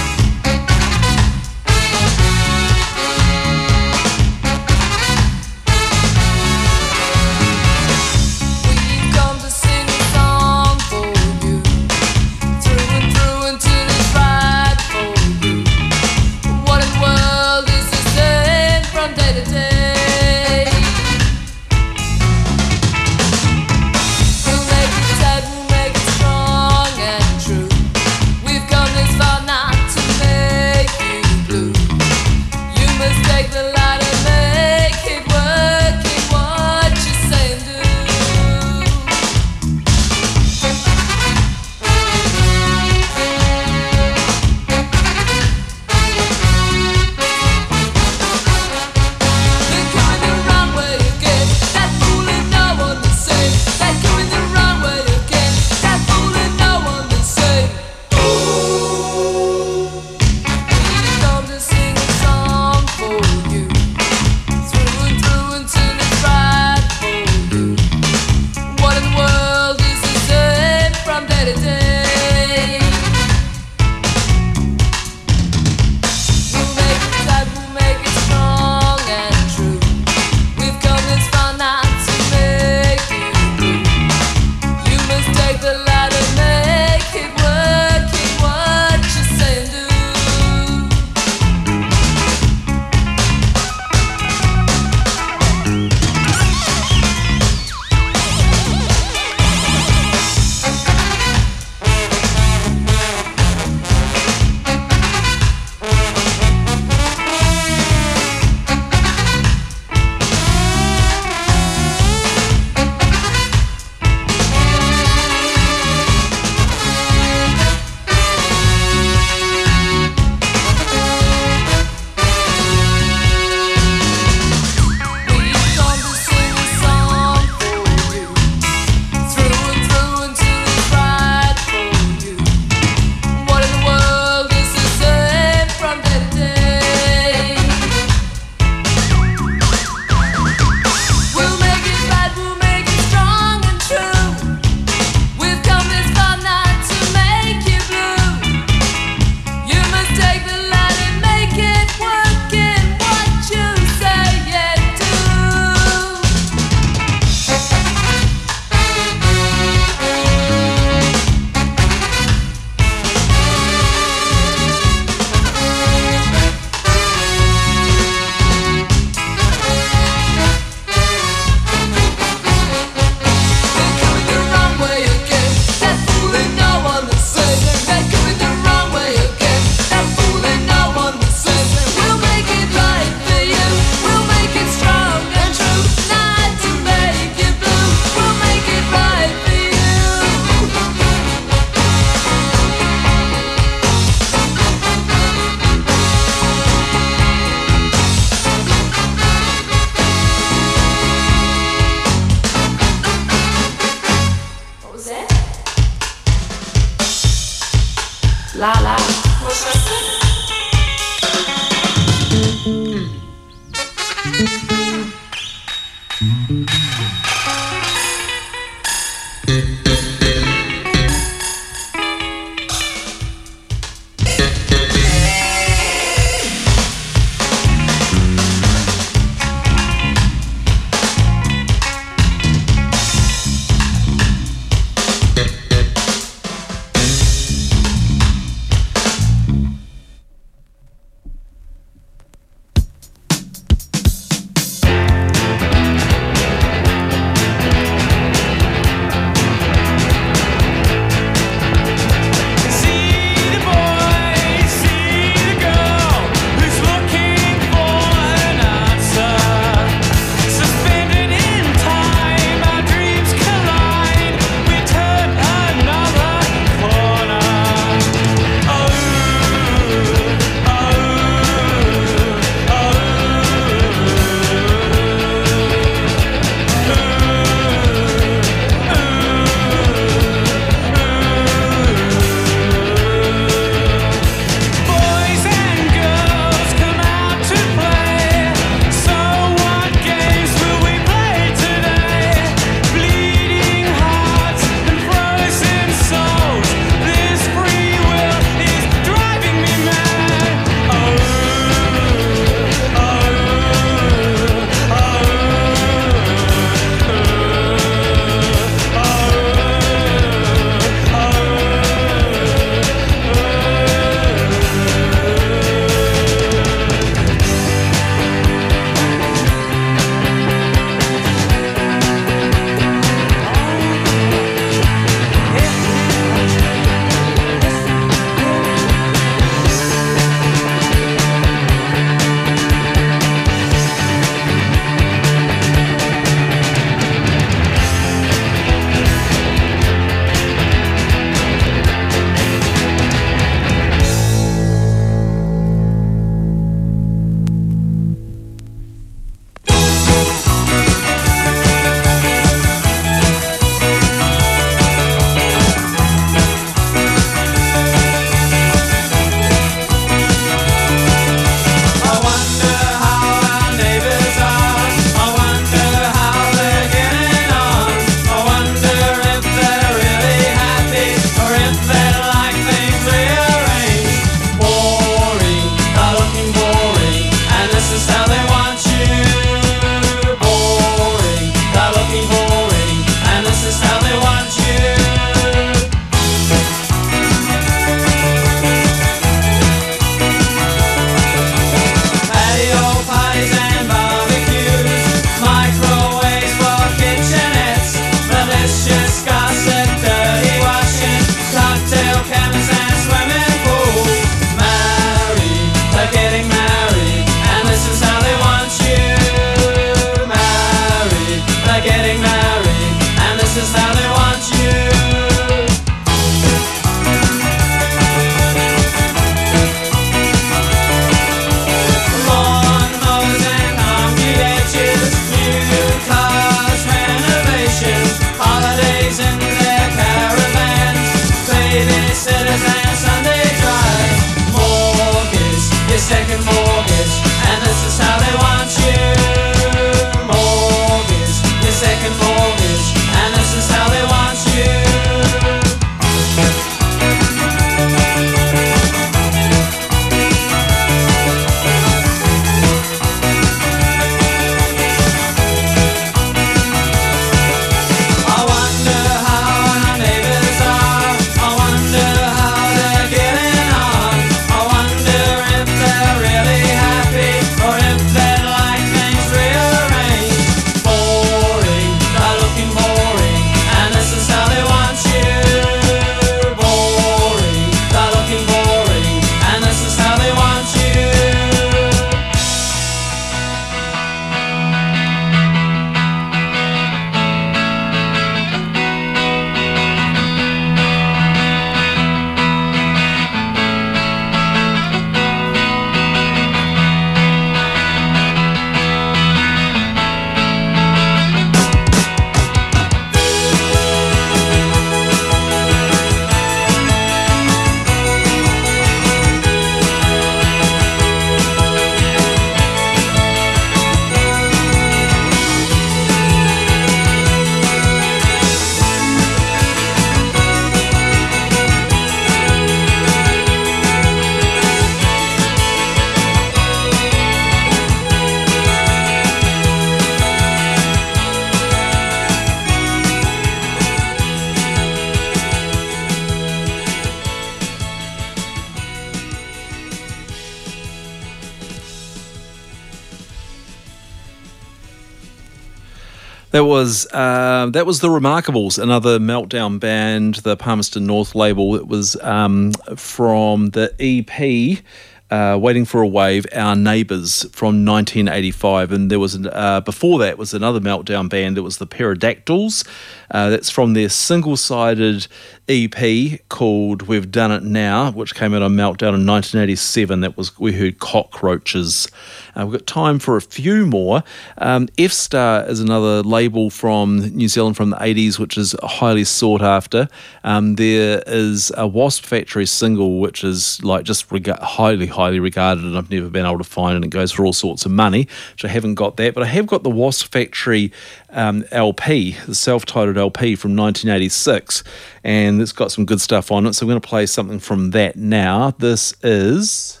Uh, that was the Remarkables, another meltdown band, the Palmerston North label. It was um, from the EP. Uh, Waiting for a Wave, Our Neighbours from 1985. And there was, an, uh, before that, was another meltdown band. It was the Pterodactyls. Uh, that's from their single sided EP called We've Done It Now, which came out on Meltdown in 1987. That was, we heard Cockroaches. Uh, we've got time for a few more. Um, F Star is another label from New Zealand from the 80s, which is highly sought after. Um, there is a Wasp Factory single, which is like just rega- highly, highly regarded, and I've never been able to find it. And it goes for all sorts of money, which I haven't got that. But I have got the Wasp Factory um, LP, the self titled LP from 1986, and it's got some good stuff on it. So I'm going to play something from that now. This is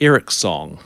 Eric's song.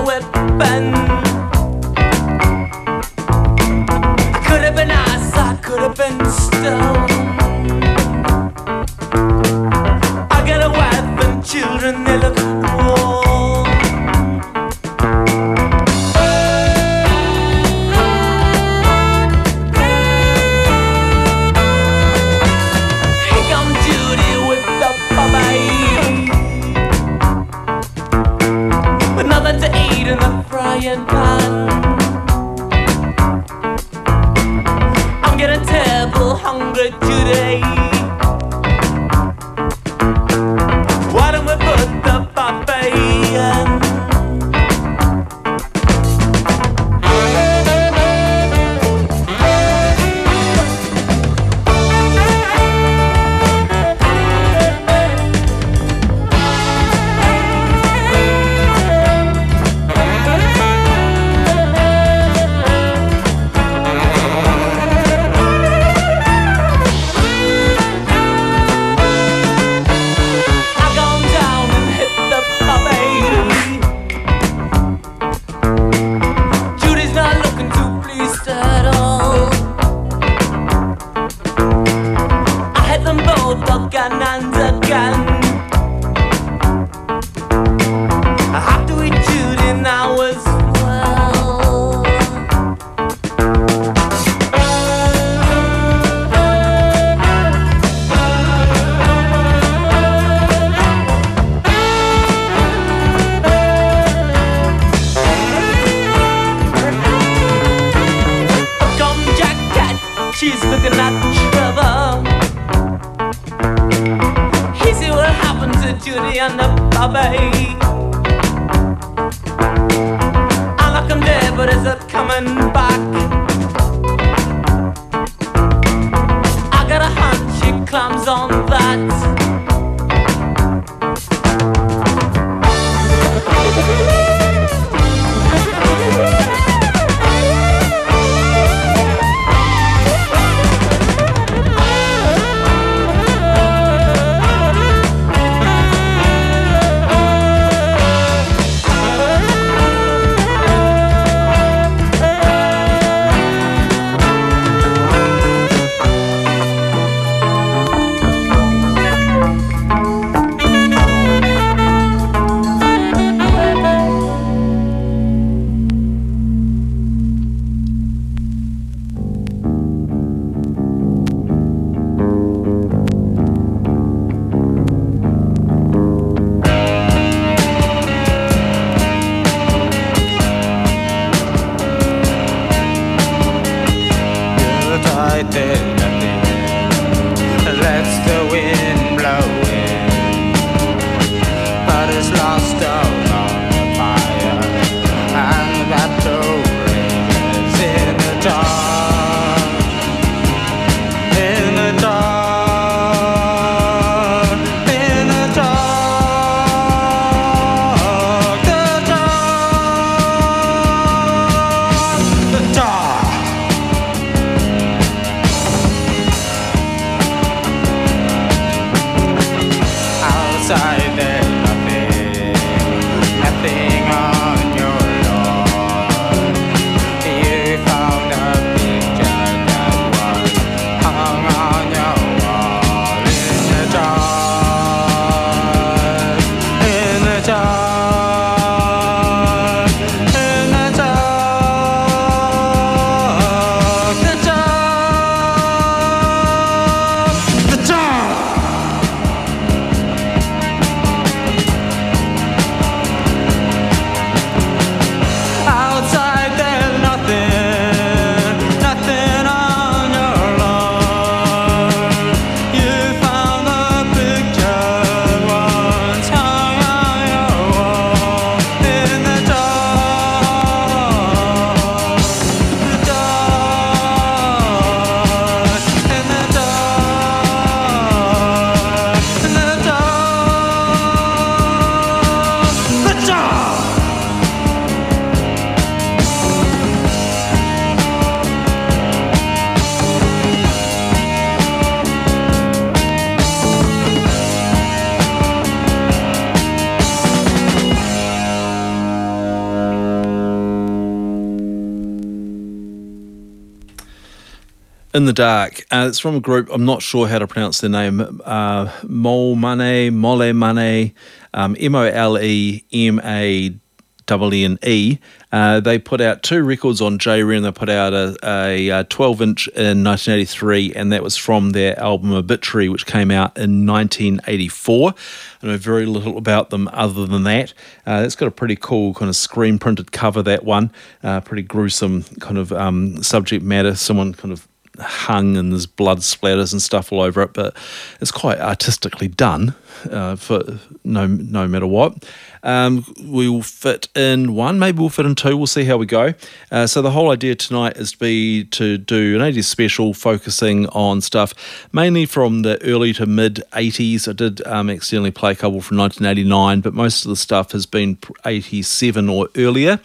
weapon.
Could have been ice, I could have been stone. I got a wife and children.
In the Dark. Uh, it's from a group, I'm not sure how to pronounce their name, uh, Mole Money, Mole Money, um, M O L E M A N E. Uh, they put out two records on Jayrem. They put out a, a, a 12 inch in 1983, and that was from their album Obituary, which came out in 1984. I know very little about them other than that. Uh, it's got a pretty cool kind of screen printed cover, that one. Uh, pretty gruesome kind of um, subject matter. Someone kind of hung and there's blood splatters and stuff all over it, but it's quite artistically done uh, for no no matter what. Um, we will fit in one, maybe we'll fit in two. We'll see how we go. Uh, so the whole idea tonight is to be to do an 80s special, focusing on stuff mainly from the early to mid 80s. I did um, accidentally play a couple from 1989, but most of the stuff has been 87 or earlier.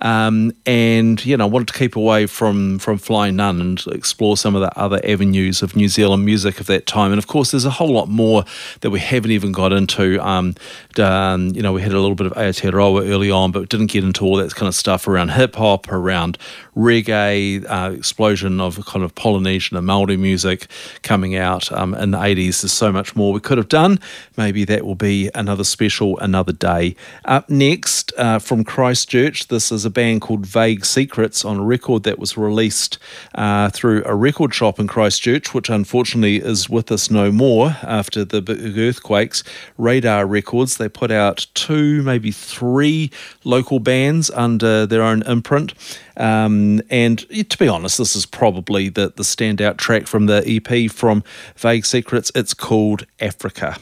Um, and you know, I wanted to keep away from from Flying Nun and explore some of the other avenues of New Zealand music of that time. And of course, there's a whole lot more that we haven't even got into. Um, um, you know, we had a little bit of Aotearoa early on, but didn't get into all that kind of stuff around hip hop, around reggae, uh, explosion of kind of Polynesian and Maori music coming out um, in the 80s. There's so much more we could have done. Maybe that will be another special, another day. Up next uh, from Christchurch, this is a band called Vague Secrets on a record that was released uh, through a record shop in Christchurch, which unfortunately is with us no more after the big earthquakes. Radar Records, they put out two, maybe three local bands under their own imprint. Um, and to be honest, this is probably the, the standout track from the EP from Vague Secrets. It's called Africa.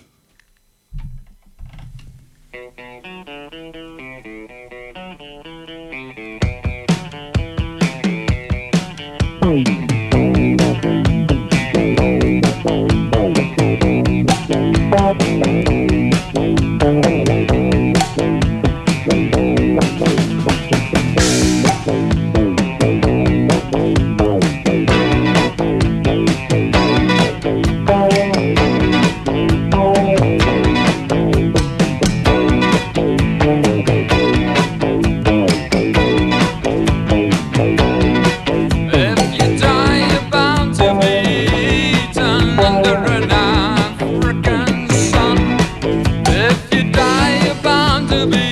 to.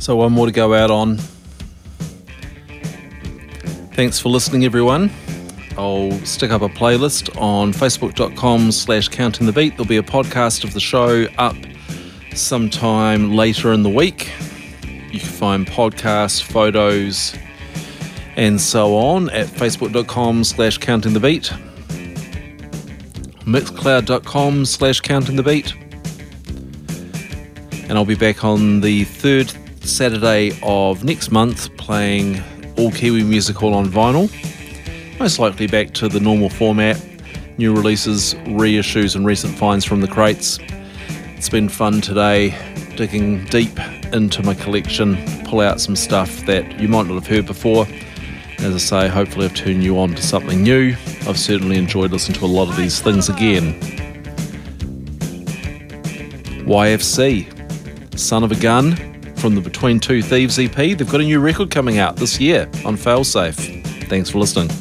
So, one more to go out on. Thanks for listening, everyone. I'll stick up a playlist on facebook.com slash counting the beat. There'll be a podcast of the show up sometime later in the week. You can find podcasts, photos, and so on at facebook.com slash counting the beat, mixcloud.com slash counting the beat. And I'll be back on the third Saturday of next month playing all Kiwi music all on vinyl. Most likely back to the normal format, new releases, reissues, and recent finds from the crates. It's been fun today digging deep into my collection, pull out some stuff that you might not have heard before. As I say, hopefully, I've turned you on to something new. I've certainly enjoyed listening to a lot of these things again. YFC, Son of a Gun, from the Between Two Thieves EP. They've got a new record coming out this year on Failsafe. Thanks for listening.